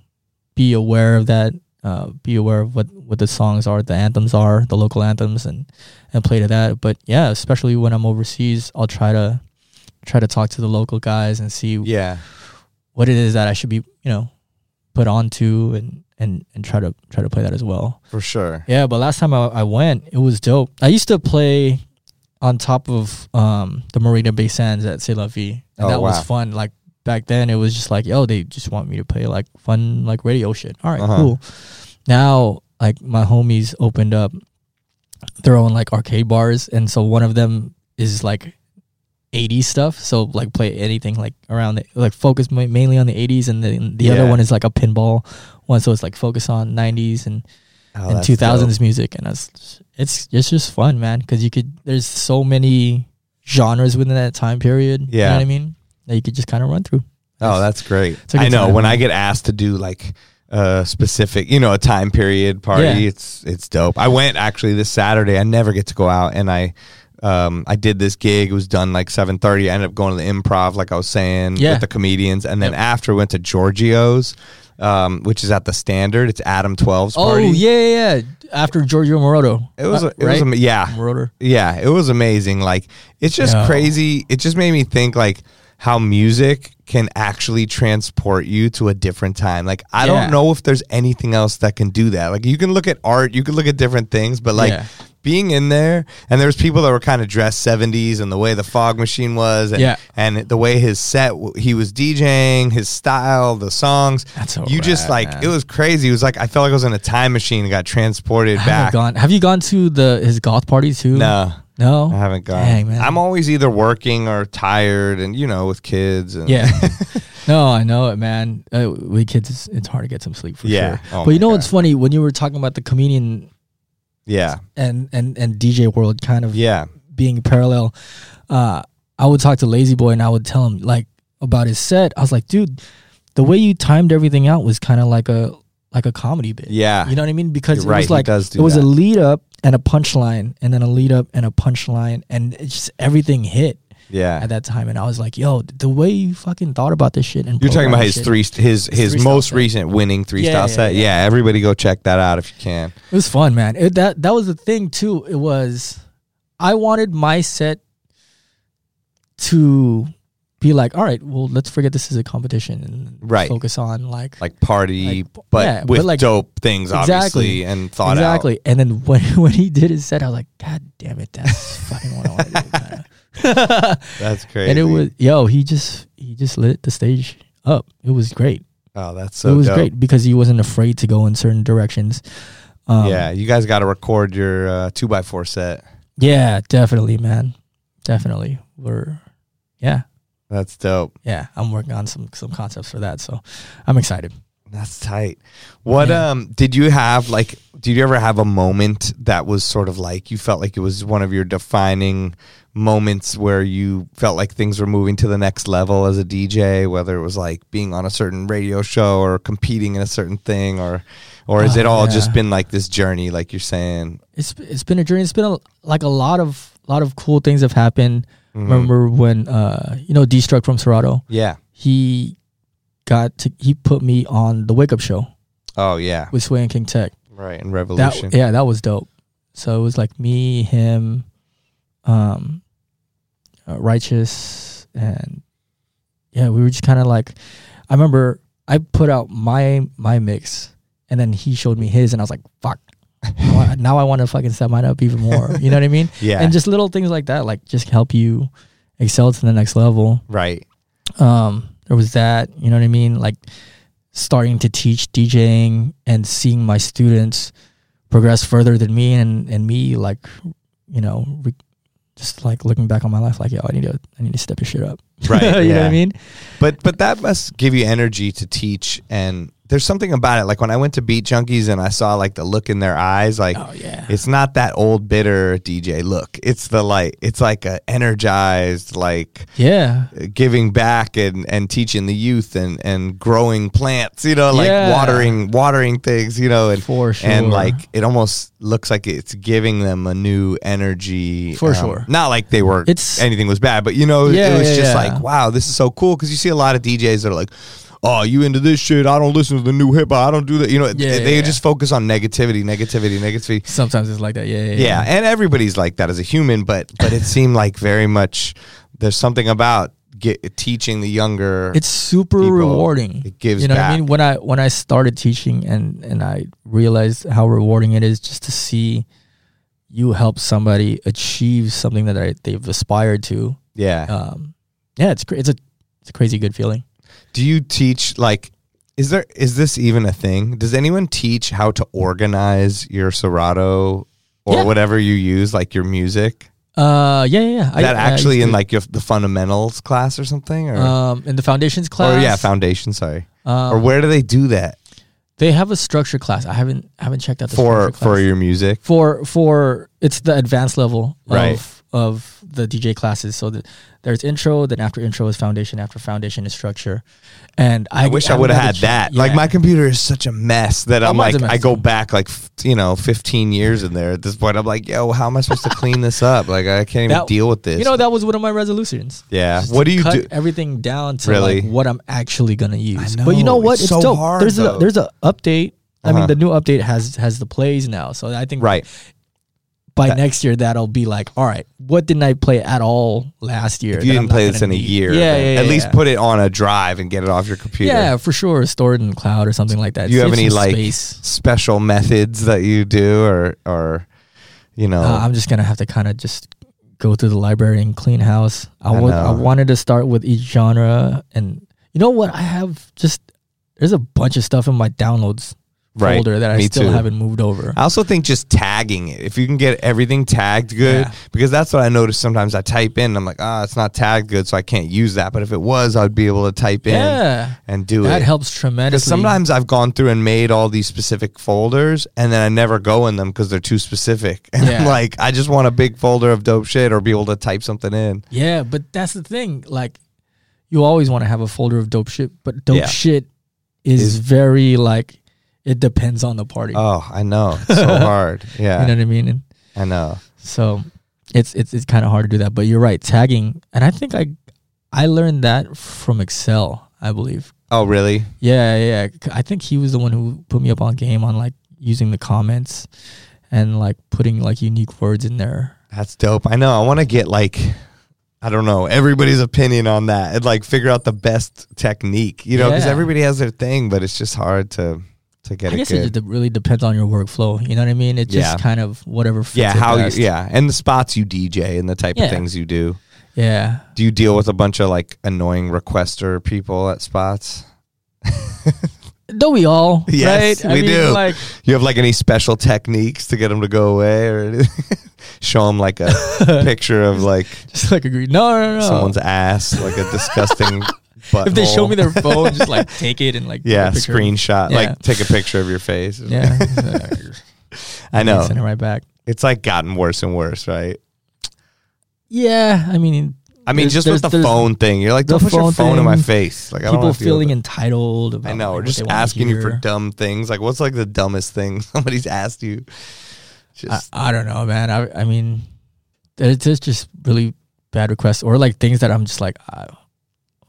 be aware of that. Uh, be aware of what what the songs are, the anthems are, the local anthems, and and play to that. But yeah, especially when I'm overseas, I'll try to try to talk to the local guys and see yeah. what it is that I should be you know put onto and and and try to try to play that as well. for sure. Yeah, but last time I, I went, it was dope. I used to play on top of um the Marina Bay Sands at CÉ LA VI, and Oh, that wow. was fun. Like back then, it was just like, yo, they just want me to play like fun like radio shit. All right, Uh-huh. cool. Now, like my homies opened up their own like arcade bars, and so one of them is like 80s stuff. So like play anything like around the like focus ma- mainly on the 80s, and then the other Yeah. one is like a pinball one. So it's like focus on 90s and Oh, and two thousands dope. music, and it's it's it's just fun, man. Because you could there's so many genres within that time period. you Yeah. know what I mean. That you could just kind of run through. Oh, that's great. I know time, when I get asked to do like a specific, you know, a time period party, Yeah. it's it's dope. I went actually this Saturday. I never get to go out, and I um I did this gig. It was done like seven thirty. I ended up going to the improv, like I was saying, Yeah. with the comedians, and then Yep. after went to Giorgio's. Um, which is at the Standard. It's Adam 12's party. Oh yeah, yeah, yeah. After Giorgio Moroder, It was, uh, it was, right? ama- yeah, Moroder. yeah, it was amazing. Like it's just Yeah. crazy. It just made me think like how music can actually transport you to a different time. Like I Yeah. don't know if there's anything else that can do that. Like you can look at art, you can look at different things, but like Yeah. being in there, and there was people that were kind of dressed seventies, and the way the fog machine was, and, Yeah. and the way his set he was DJing, his style, the songs. That's so you just like man. it was crazy. It was like I felt like I was in a time machine and got transported back. gone. Have you gone to the his goth party too? No, no, I haven't gone. Dang man, I'm always either working or tired, and you know, with kids. And Yeah. [laughs] [laughs] no, I know it, man. Uh, with kids, it's, it's hard to get some sleep for Yeah. sure. Oh but you know God. what's funny when you were talking about the comedian yeah, and and and DJ world kind of yeah, being parallel. Uh, I would talk to Lazy Boy and I would tell him like about his set. I was like, dude, the way you timed everything out was kind of like a like a comedy bit. yeah. You know what I mean? Because You're it was like it was that. a lead up and a punchline, and then a lead up and a punchline, and it's just everything hit yeah. at that time. And I was like, yo, the way you fucking thought about this shit. And You're talking about his shit, three, his his three-style most set. recent winning three Yeah, style yeah, set. yeah. Yeah, everybody go check that out if you can. It was fun, man. It, that that was the thing too. It was I wanted my set to be like, all right, well, let's forget this is a competition and Right. focus on like, Like party, Like, but yeah, but with like- dope things, obviously, Exactly. and thought out exactly. And then when [laughs] when he did his set, I was like, God damn it, that's fucking what I want to do. kinda. [laughs] [laughs] That's crazy. and it was yo, he just he just lit the stage up. It was great. oh, that's so it was dope. great because he wasn't afraid to go in certain directions. Um, yeah, you guys got to record your uh, two by four set. yeah, definitely, man, definitely. We're yeah, That's dope. yeah. I'm working on some some concepts for that, so I'm excited. That's tight. What Yeah. um did you have like did you ever have a moment that was sort of like you felt like it was one of your defining moments where you felt like things were moving to the next level as a DJ whether it was like being on a certain radio show or competing in a certain thing or or has Oh, it all yeah. just been like this journey like you're saying It's it's been a journey. It's been a, like a lot of lot of cool things have happened. Mhm. Remember when uh you know D-Struck from Serato? yeah He got to he put me on the Wake Up Show oh yeah with Sway and King Tech. right and revolution That yeah, that was dope. So it was like me, him, um, uh, righteous, and yeah, we were just kind of like. I remember I put out my my mix, and then he showed me his, and I was like, "Fuck." [laughs] now I- want to fucking set mine up even more. You know what I mean? [laughs] yeah. And just little things like that, like just help you excel to the next level. Right. Um there was that you know what i mean? Like starting to teach djing and seeing my students progress further than me and and me like you know re- just like looking back on my life like yo i need to i need to step your shit up. [laughs] Right, you know what i mean? But but that must give you energy to teach and there's something about it. Like when I went to Beat Junkies and I saw like the look in their eyes, like oh yeah it's not that old bitter DJ look. It's the like it's like a energized, like yeah giving back and, and teaching the youth and, and growing plants, you know, like Yeah. watering watering things, you know, and For sure. and like it almost looks like it's giving them a new energy. um, For sure. Not like they were It's- anything was bad, but you know, Yeah, it was just like, wow, this is so cool because you see a lot of DJs that are like, oh, you into this shit? I don't listen to the new hip hop. I don't do that. You know, Yeah, they yeah, just focus on negativity, negativity, negativity. sometimes it's like that yeah yeah, Yeah, and everybody's like that as a human, but but it seemed like very much there's something about get, teaching the younger. it's super people, rewarding it gives you know what i mean when i when i started teaching and and i realized how rewarding it is just to see you help somebody achieve something that I, they've aspired to yeah. um yeah it's it's a it's a crazy good feeling Do you teach like? Is there is this even a thing? Does anyone teach how to organize your Serato or Yeah. whatever you use, like your music? uh yeah yeah, yeah. I- that actually in like your, the fundamentals class or something, or um in the foundations class or yeah, foundation. Sorry, um, or where do they do that they have a structure class i haven't haven't checked out the for for your music? for for it's the advanced level Right. of of the DJ classes. So the, there's intro, then after intro is foundation, after foundation is structure. And I, I wish I haven't would have had that. yeah. Like my computer is such a mess that I'm like, I go back like f- you know 15 years in there. At this point, I'm like, yo, how am I supposed to clean this up? Like I can't even That- deal with this. You know that was one of my resolutions. yeah. What do you cut do? Everything down to Really? like what I'm actually gonna use. I But you know know, what? it's It's, so dope. hard, there's though. a there's a update. I Uh-huh. mean, the new update has has the plays now. So I think Right. By That- next year that'll be like, all right, what didn't I play at all last year? If you didn't play this in a year, yeah, then yeah, at yeah, least put it on a drive and get it off your computer. Yeah, for sure. Stored in cloud or something like that. Do you have any like space. special methods that you do, or or You know, Uh, I'm just gonna have to kind of just go through the library and clean house. I I wa- I wanted to start with each genre, and you know what? I have just there's a bunch of stuff in my downloads Right. folder that I Me still too. haven't moved over. I also think just tagging it. If you can get everything tagged good, Yeah. because that's what I notice sometimes I type in, I'm like, ah, it's not tagged good, so I can't use that. But if it was, I'd be able to type in yeah, and do it. that it. helps Because tremendously. sometimes I've gone through and made all these specific folders, and then I never go in them because they're too specific. [laughs] And I'm Yeah. like, I just want a big folder of dope shit or be able to type something in. yeah, but that's the thing. Like, you always want to have a folder of dope shit, but dope Yeah. shit is, Is- very like it depends on the party. Oh, I know. It's so [laughs] hard. Yeah, You know what I mean? And I know. So it's it's it's kind of hard to do that. But you're right, tagging, and I think I I learned that from Excel. I believe. Oh, really? Yeah, yeah. I think he was the one who put me up on game on like using the comments and like putting like unique words in there. That's dope. I know. I want to get like, I don't know, everybody's opinion on that and like figure out the best technique, you know, because Yeah. everybody has their thing, but it's just hard to to get I guess good. it really depends on your workflow. You know what I mean? It's just kind of whatever. Yeah, how you, yeah, and the spots you DJ and the type Yeah. of things you do. yeah. Do you deal with a bunch of like annoying requester people at spots? [laughs] Don't we all? Yes, right? we mean, do. Like You have like any special techniques to get them to go away, or anything? [laughs] show them like a [laughs] picture of like just like agree. No, no, no. someone's ass, like a disgusting. If they show me their phone, just like take it and like take yeah, a screenshot, Yeah. like take a picture of your face. Yeah, [laughs] I know. Send it right back. It's like gotten worse and worse, right? Yeah, I mean, I mean, just with the phone thing, you're like, don't put your phone phone in my face. Like, I don't people feeling entitled. About I know, like, or just asking you for dumb things. Like, what's like the dumbest thing [laughs] somebody's asked you? I, Just I don't know, man. I, I mean, it's just just really bad requests or like things that I'm just like, I,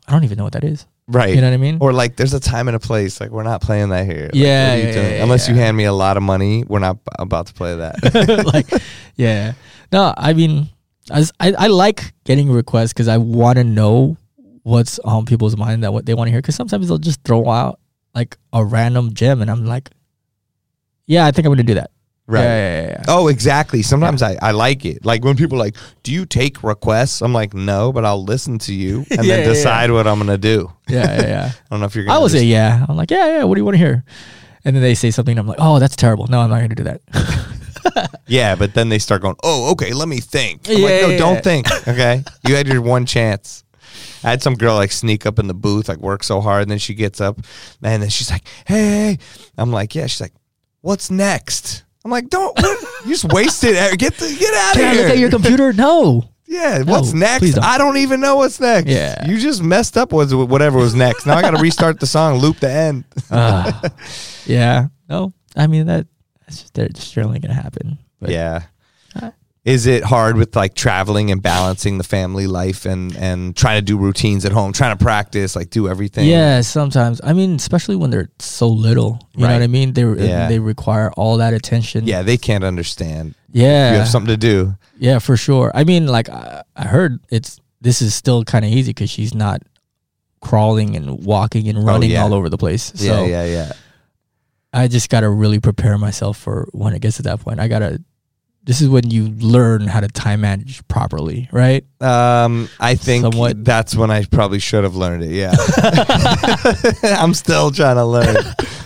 I don't even know what that is. right. You know what I mean? or like, there's a time and a place. Like, we're not playing that here. Like, Yeah, yeah, yeah, Unless you hand me a lot of money, we're not about to play that. [laughs] like, yeah. No, I mean, I I like getting requests because I want to know what's on people's mind that what they want to hear. Because sometimes they'll just throw out like a random gem, and I'm like, yeah, I think I'm gonna do that. Right. Yeah, yeah, yeah. Oh, exactly. Sometimes I, I like it. Like when people are like, do you take requests? I'm like, no, but I'll listen to you [laughs] and Yeah, then yeah, decide what I'm gonna do. yeah, yeah, yeah. [laughs] I don't know if you're. Gonna I will say yeah. I'm like, yeah, yeah. What do you want to hear? And then they say something, and I'm like, oh, that's terrible. No, I'm not going to do that. [laughs] Yeah, but then they start going, oh, okay, let me think. I'm like, Yeah, no, yeah, don't yeah. think. Okay, you had your one chance. I had some girl like sneak up in the booth, like work so hard, and then she gets up, and then she's like, "Hey,", hey." I'm like, "Yeah." She's like, "What's next?" I'm like, "Don't what? you just wasted. it. Get the, get out Can of I here." look at your computer? No. yeah, No, what's please next? don't. I don't even know what's next. Yeah. you just messed up with whatever was next. Now I got to restart the song, loop the end. Ah. [laughs] yeah. No. I mean that. That's just they're just generally going to happen. But yeah. Is it hard with like traveling and balancing the family life and and trying to do routines at home, trying to practice, like do everything? Yeah, sometimes. I mean, especially when they're so little. You know what I mean? They Yeah. they require all that attention. Yeah, they can't understand. Yeah. You have something to do. Yeah, for sure. I mean, like I, I heard it's this is still kind of easy because she's not crawling and walking and oh, running Oh, yeah. all over the place. So yeah, yeah, yeah. I just gotta really prepare myself for when it gets to that point. I gotta. This is when you learn how to time manage properly, right? Um, I think Somewhat. that's when I probably should have learned it. Yeah, [laughs] I'm still trying to learn.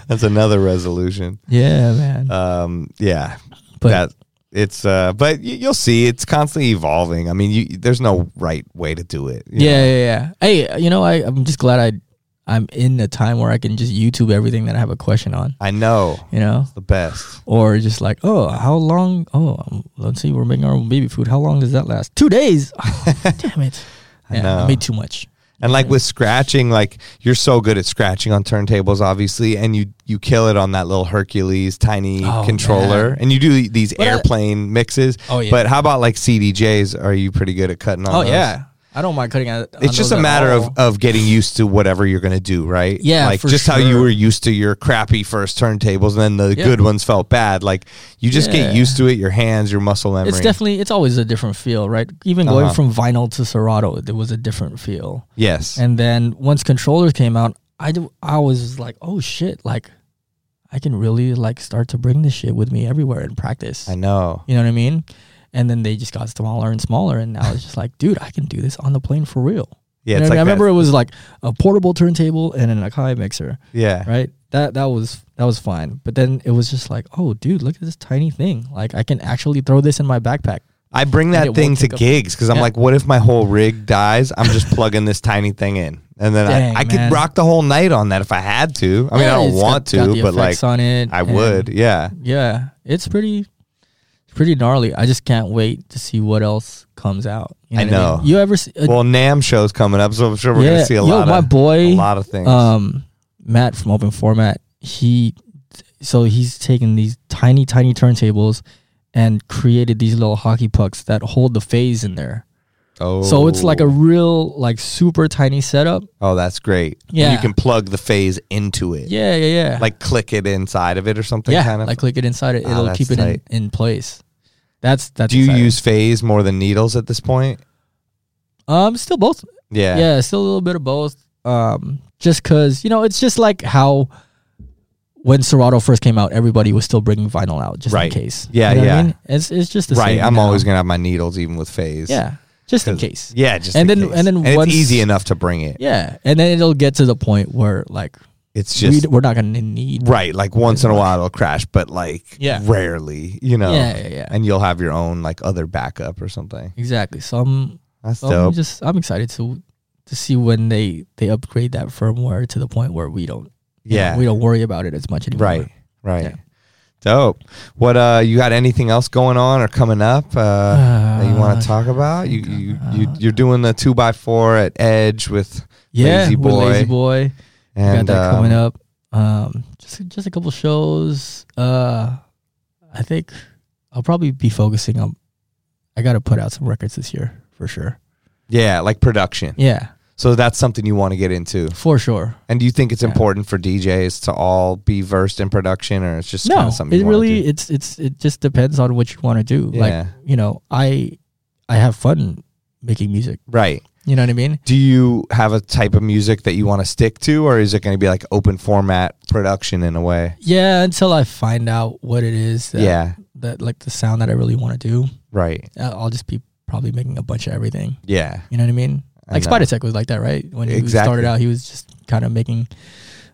That's another resolution. Yeah, man. Um, yeah, but that it's uh, but y- you'll see, it's constantly evolving. I mean, you, there's no right way to do it. yeah, know? yeah, yeah. Hey, you know, I I'm just glad I I'm in a time where I can just YouTube everything that I have a question on. I know You know, the best. or just like, oh, how long? Oh, um, let's see, we're making our own baby food. How long does that last? Two days. Oh, [laughs] damn it. I Yeah, know. I made too much. And like with scratching, like you're so good at scratching on turntables, obviously, and you you kill it on that little Hercules tiny Oh, controller, man. and you do these But I- airplane mixes. Oh, yeah. But how about like CDJs? Are you pretty good at cutting on? Oh those? yeah, I don't mind cutting out. It's just a matter of, of getting used to whatever you're gonna do, right? Yeah, like just how you were used to your crappy first turntables, and then the Yeah. good ones felt bad. Like you just get used to it. Your hands, your muscle memory. It's definitely it's always a different feel, right? Even going Uh-huh. from vinyl to Serato, there was a different feel. yes. And then once controllers came out, I do, I was like, oh shit, like I can really like start to bring this shit with me everywhere and practice. I know. You know what I mean? And then they just got smaller and smaller, and now it's just like, dude, I can do this on the plane for real. Yeah, You know I, like I remember it was like a portable turntable and an Akai mixer, Yeah. right? That that was that was fine. But then it was just like, oh, dude, look at this tiny thing. Like I can actually throw this in my backpack. I bring that thing to gigs because I'm like, what if my whole rig dies? I'm just [laughs] plugging this tiny thing in, and then Dang, I, I could rock the whole night on that if I had to. I mean, Yeah, I don't want got- got to, the but like, on it. I would. Yeah. Yeah, it's pretty, pretty gnarly. I just can't wait to see what else comes out. You I what mean? know. You ever see? Uh, Well, NAMM show's coming up, so I'm sure we're yeah, gonna see a yo, lot my of boy, a lot of things. um, Matt from Open Format. He, so he's taken these tiny, tiny turntables and created these little hockey pucks that hold the phase in there. oh, So it's like a real, like super tiny setup. oh, that's great. And Yeah. you can plug the phase into it. Yeah, yeah, yeah. like click it inside of it or something. yeah, kind of like click it inside it. Ah, It'll keep it in, in place. That's that's. Do you exciting. use phase more than needles at this point? Um, still both. Yeah. Yeah, still a little bit of both. Um, just cause you know, it's just like how when Serato first came out, everybody was still bringing vinyl out just Right. in case. Yeah, You know yeah. I mean? It's it's just the same. right. I'm now. always gonna have my needles even with phase. yeah, just in case. Yeah, just And in then- case. and then it's once- easy enough to bring it. Yeah, and then it'll get to the point where like It's just we, we're not gonna need. right. Like once in a while it'll crash, but like Yeah. rarely, you know. Yeah, yeah, yeah. And you'll have your own like other backup or something. Exactly. So I'm, That's so I'm dope. just I'm excited to to see when they they upgrade that firmware to the point where we don't you know, yeah. we don't worry about it as much anymore. right. Right. Yeah. Dope. What uh you got anything else going on or coming up uh, that you want Uh, to talk about? You you, you uh, you're doing the two by four at Edge with Yeah, Lazy with Lazy Boy. And got that um, coming up. Um, just just a couple shows. Uh, I think I'll probably be focusing on. I got to put out some records this year for sure. Yeah, like production. Yeah, So that's something you want to get into. for sure. And do you think it's Yeah. important for DJs to all be versed in production, or it's just No, kind of something? it really do? it's it's it just depends on what you want to do. Yeah. Like you know, I I have fun making music. right. You know what I mean? Do you have a type of music that you want to stick to, or is it going to be like open format production in a way? Yeah, until I find out what it is. That, yeah. that like the sound that I really want to do. Right. uh, I'll just be probably making a bunch of everything. Yeah. You know what I mean? Like. Spider Tech was like that, right? When he Exactly. started out, he was just kind of making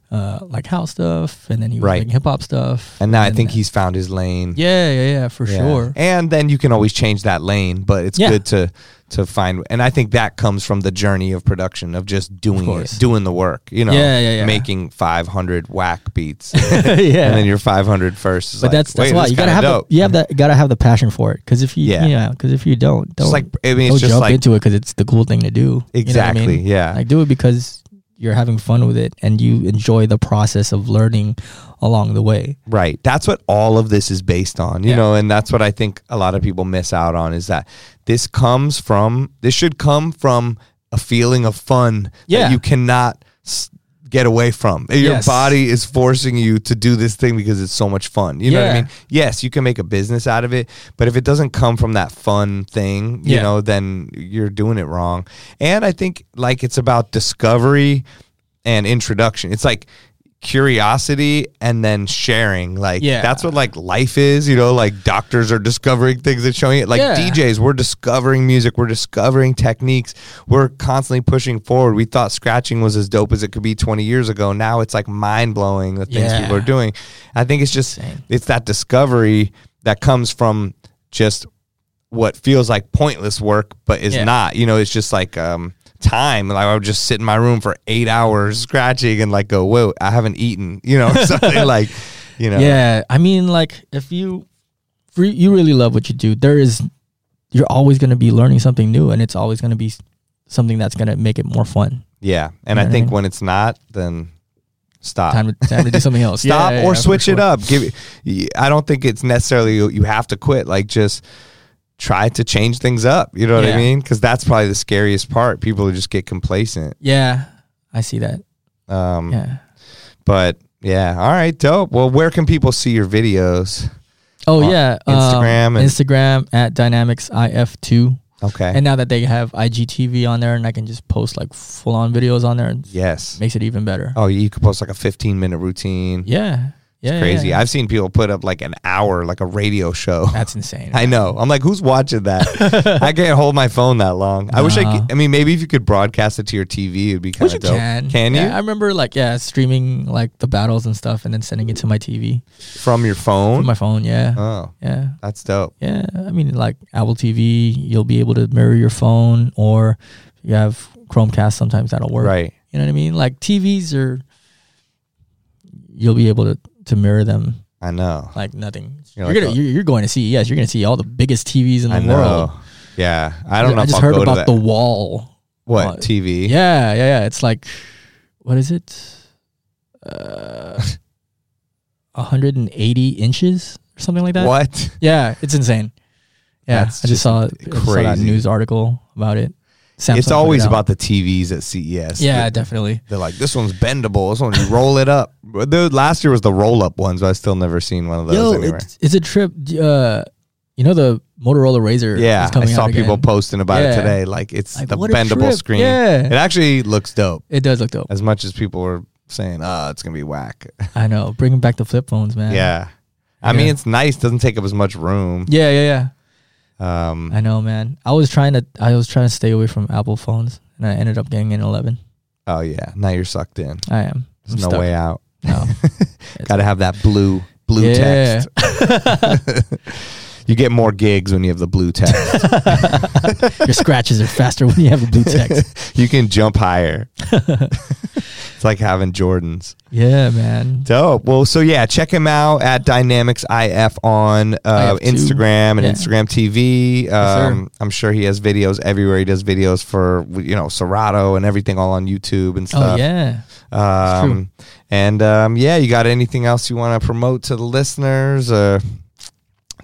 uh, like house stuff, and then he was Right. making hip hop stuff. And now I think he's found his lane. yeah, yeah, yeah, for Yeah. sure. And then you can always change that lane, but it's Yeah. good to to find and I think that comes from the journey of production of just doing it, doing the work, you know, Yeah, yeah, yeah. making 500 whack beats. [laughs] yeah, And then your 500 first is but like, that's that's why you gotta have dope. the, you have that gotta have the passion for it. Because if you Yeah. yeah, because if you don't, don't like I mean don't jump like into it because it's the cool thing to do. You know I exactly, mean? yeah. Like do it because you're having fun with it and you enjoy the process of learning along the way. Right. That's what all of this is based on, you Yeah. know, and that's what I think a lot of people miss out on is that this comes from, this should come from a feeling of fun Yeah. that you cannot get away from. Your Yes. body is forcing you to do this thing because it's so much fun. You know what I mean? Yes, you can make a business out of it, but if it doesn't come from that fun thing, you Yeah. know, then you're doing it wrong. And I think like it's about discovery and introduction. It's like curiosity and then sharing. Like Yeah. that's what like life is, you know, like doctors are discovering things and showing it. Like Yeah. DJs, we're discovering music, we're discovering techniques. We're constantly pushing forward. We thought scratching was as dope as it could be 20 years ago. Now it's like mind blowing the things Yeah. people are doing. I think it's just it's that discovery that comes from just what feels like pointless work but is Yeah. not. You know, it's just like um time. Like I would just sit in my room for eight hours scratching and like go, whoa, I haven't eaten, [laughs] you know, something [laughs] like you know. Yeah, I mean, like if you if you really love what you do, there is you're always going to be learning something new, and it's always going to be something that's going to make it more fun. Yeah. And You know I what I think mean? when it's not, then stop. Time to time to do something [laughs] else. Stop Yeah, yeah, or yeah, switch it up. Give I don't think it's necessarily you have to quit. Like just try to change things up. You know what I mean? Because that's probably the scariest part. People just get complacent. Yeah, I see that. Um, Yeah. But yeah, all right, dope. Well, where can people see your videos? Oh On yeah, um, Instagram and- Instagram at Dynamix IF two. Okay. And now that they have IGTV on there, and I can just post like full on videos on there, yes. makes it even better. Oh, you could post like a 15 minute routine. Yeah, Yeah, yeah, crazy. yeah. I've seen people put up like an hour, like a radio show. That's insane. [laughs] I know. I'm like, who's watching that? [laughs] I can't hold my phone that long. I wish I. Could, I mean, maybe if you could broadcast it to your TV, it'd be kind of dope. can. Can you I remember like yeah, streaming like the battles and stuff, and then sending it to my TV from your phone? from my phone. Yeah, oh, yeah, that's dope. yeah. I mean, like Apple TV, you'll be able to mirror your phone, or you have Chromecast. Sometimes that'll work. Right. You know what I mean? Like TVs are, you'll be able to to mirror them I know. like nothing. You're You're, like gonna a- you're, you're going to see yes, you're gonna see all the biggest TVs in the I know. world. Yeah, I don't know. I just I'll heard about the wall. what uh, TV? Yeah, yeah, yeah. It's like, what is it? Uh, [laughs] 180 inches or something like that. What? Yeah, it's insane. Yeah, That's I just saw, I just saw that news article about it. Samsung it's put it always about the TVs at CES. Yeah, They're- definitely. They're like, this one's bendable. This one, you roll it up. The, last year was the roll up ones, but I still never seen one of those Yo, anywhere. it's, it's a trip. Uh, you know the Motorola Razr. Yeah, I saw people again. posting about it today. Like it's Like, the bendable screen. Yeah. It actually looks dope. It does look dope. As much as people were saying, "Oh, it's gonna be whack." [laughs] I know. Bringing back the flip phones, man. yeah, I mean it's nice. Doesn't take up as much room. Yeah, yeah, yeah. Um, I know, man. I was trying to. I was trying to stay away from Apple phones, and I ended up getting an 11. oh yeah, now you're sucked in. I am. There's I'm no stuck. way out. No. [laughs] Got to have that blue blue Yeah. text. [laughs] [laughs] you get more gigs when you have the blue text. [laughs] [laughs] Your scratches are faster when you have a blue text. [laughs] you can jump higher. it's like having Jordans. Yeah, man. Dope. Well, so yeah, check him out at Dynamix IF on uh, IF2. Instagram and Yeah. Instagram TV. sir. Um, I'm sure he has videos everywhere. He does videos for you know Serato and everything all on YouTube and stuff. Oh stuff. yeah. Um, and um, yeah, you got anything else you want to promote to the listeners? Uh,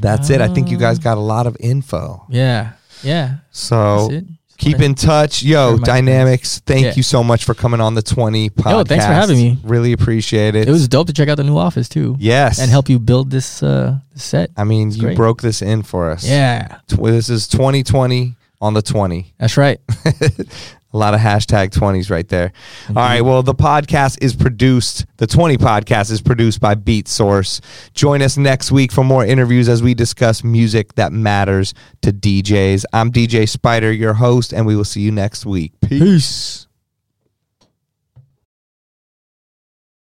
that's it. I think you guys got a lot of info. Yeah. Yeah. So That's it. Just keep in touch. Yo, share my Dynamix, thank Yeah. you so much for coming on the 20 podcast. Yo, thanks for having me. Really appreciate it. It was dope to check out the new office too. yes. And help you build this uh set. I mean, you great. broke this in for us. Yeah. This is 2020 on the 20. That's right. [laughs] A lot of hashtag 20s right there. Mm-hmm. All right. Well, the podcast is produced, the 20 podcast is produced by Beatsource. Join us next week for more interviews as we discuss music that matters to DJs. I'm DJ Spider, your host, and we will see you next week. Peace.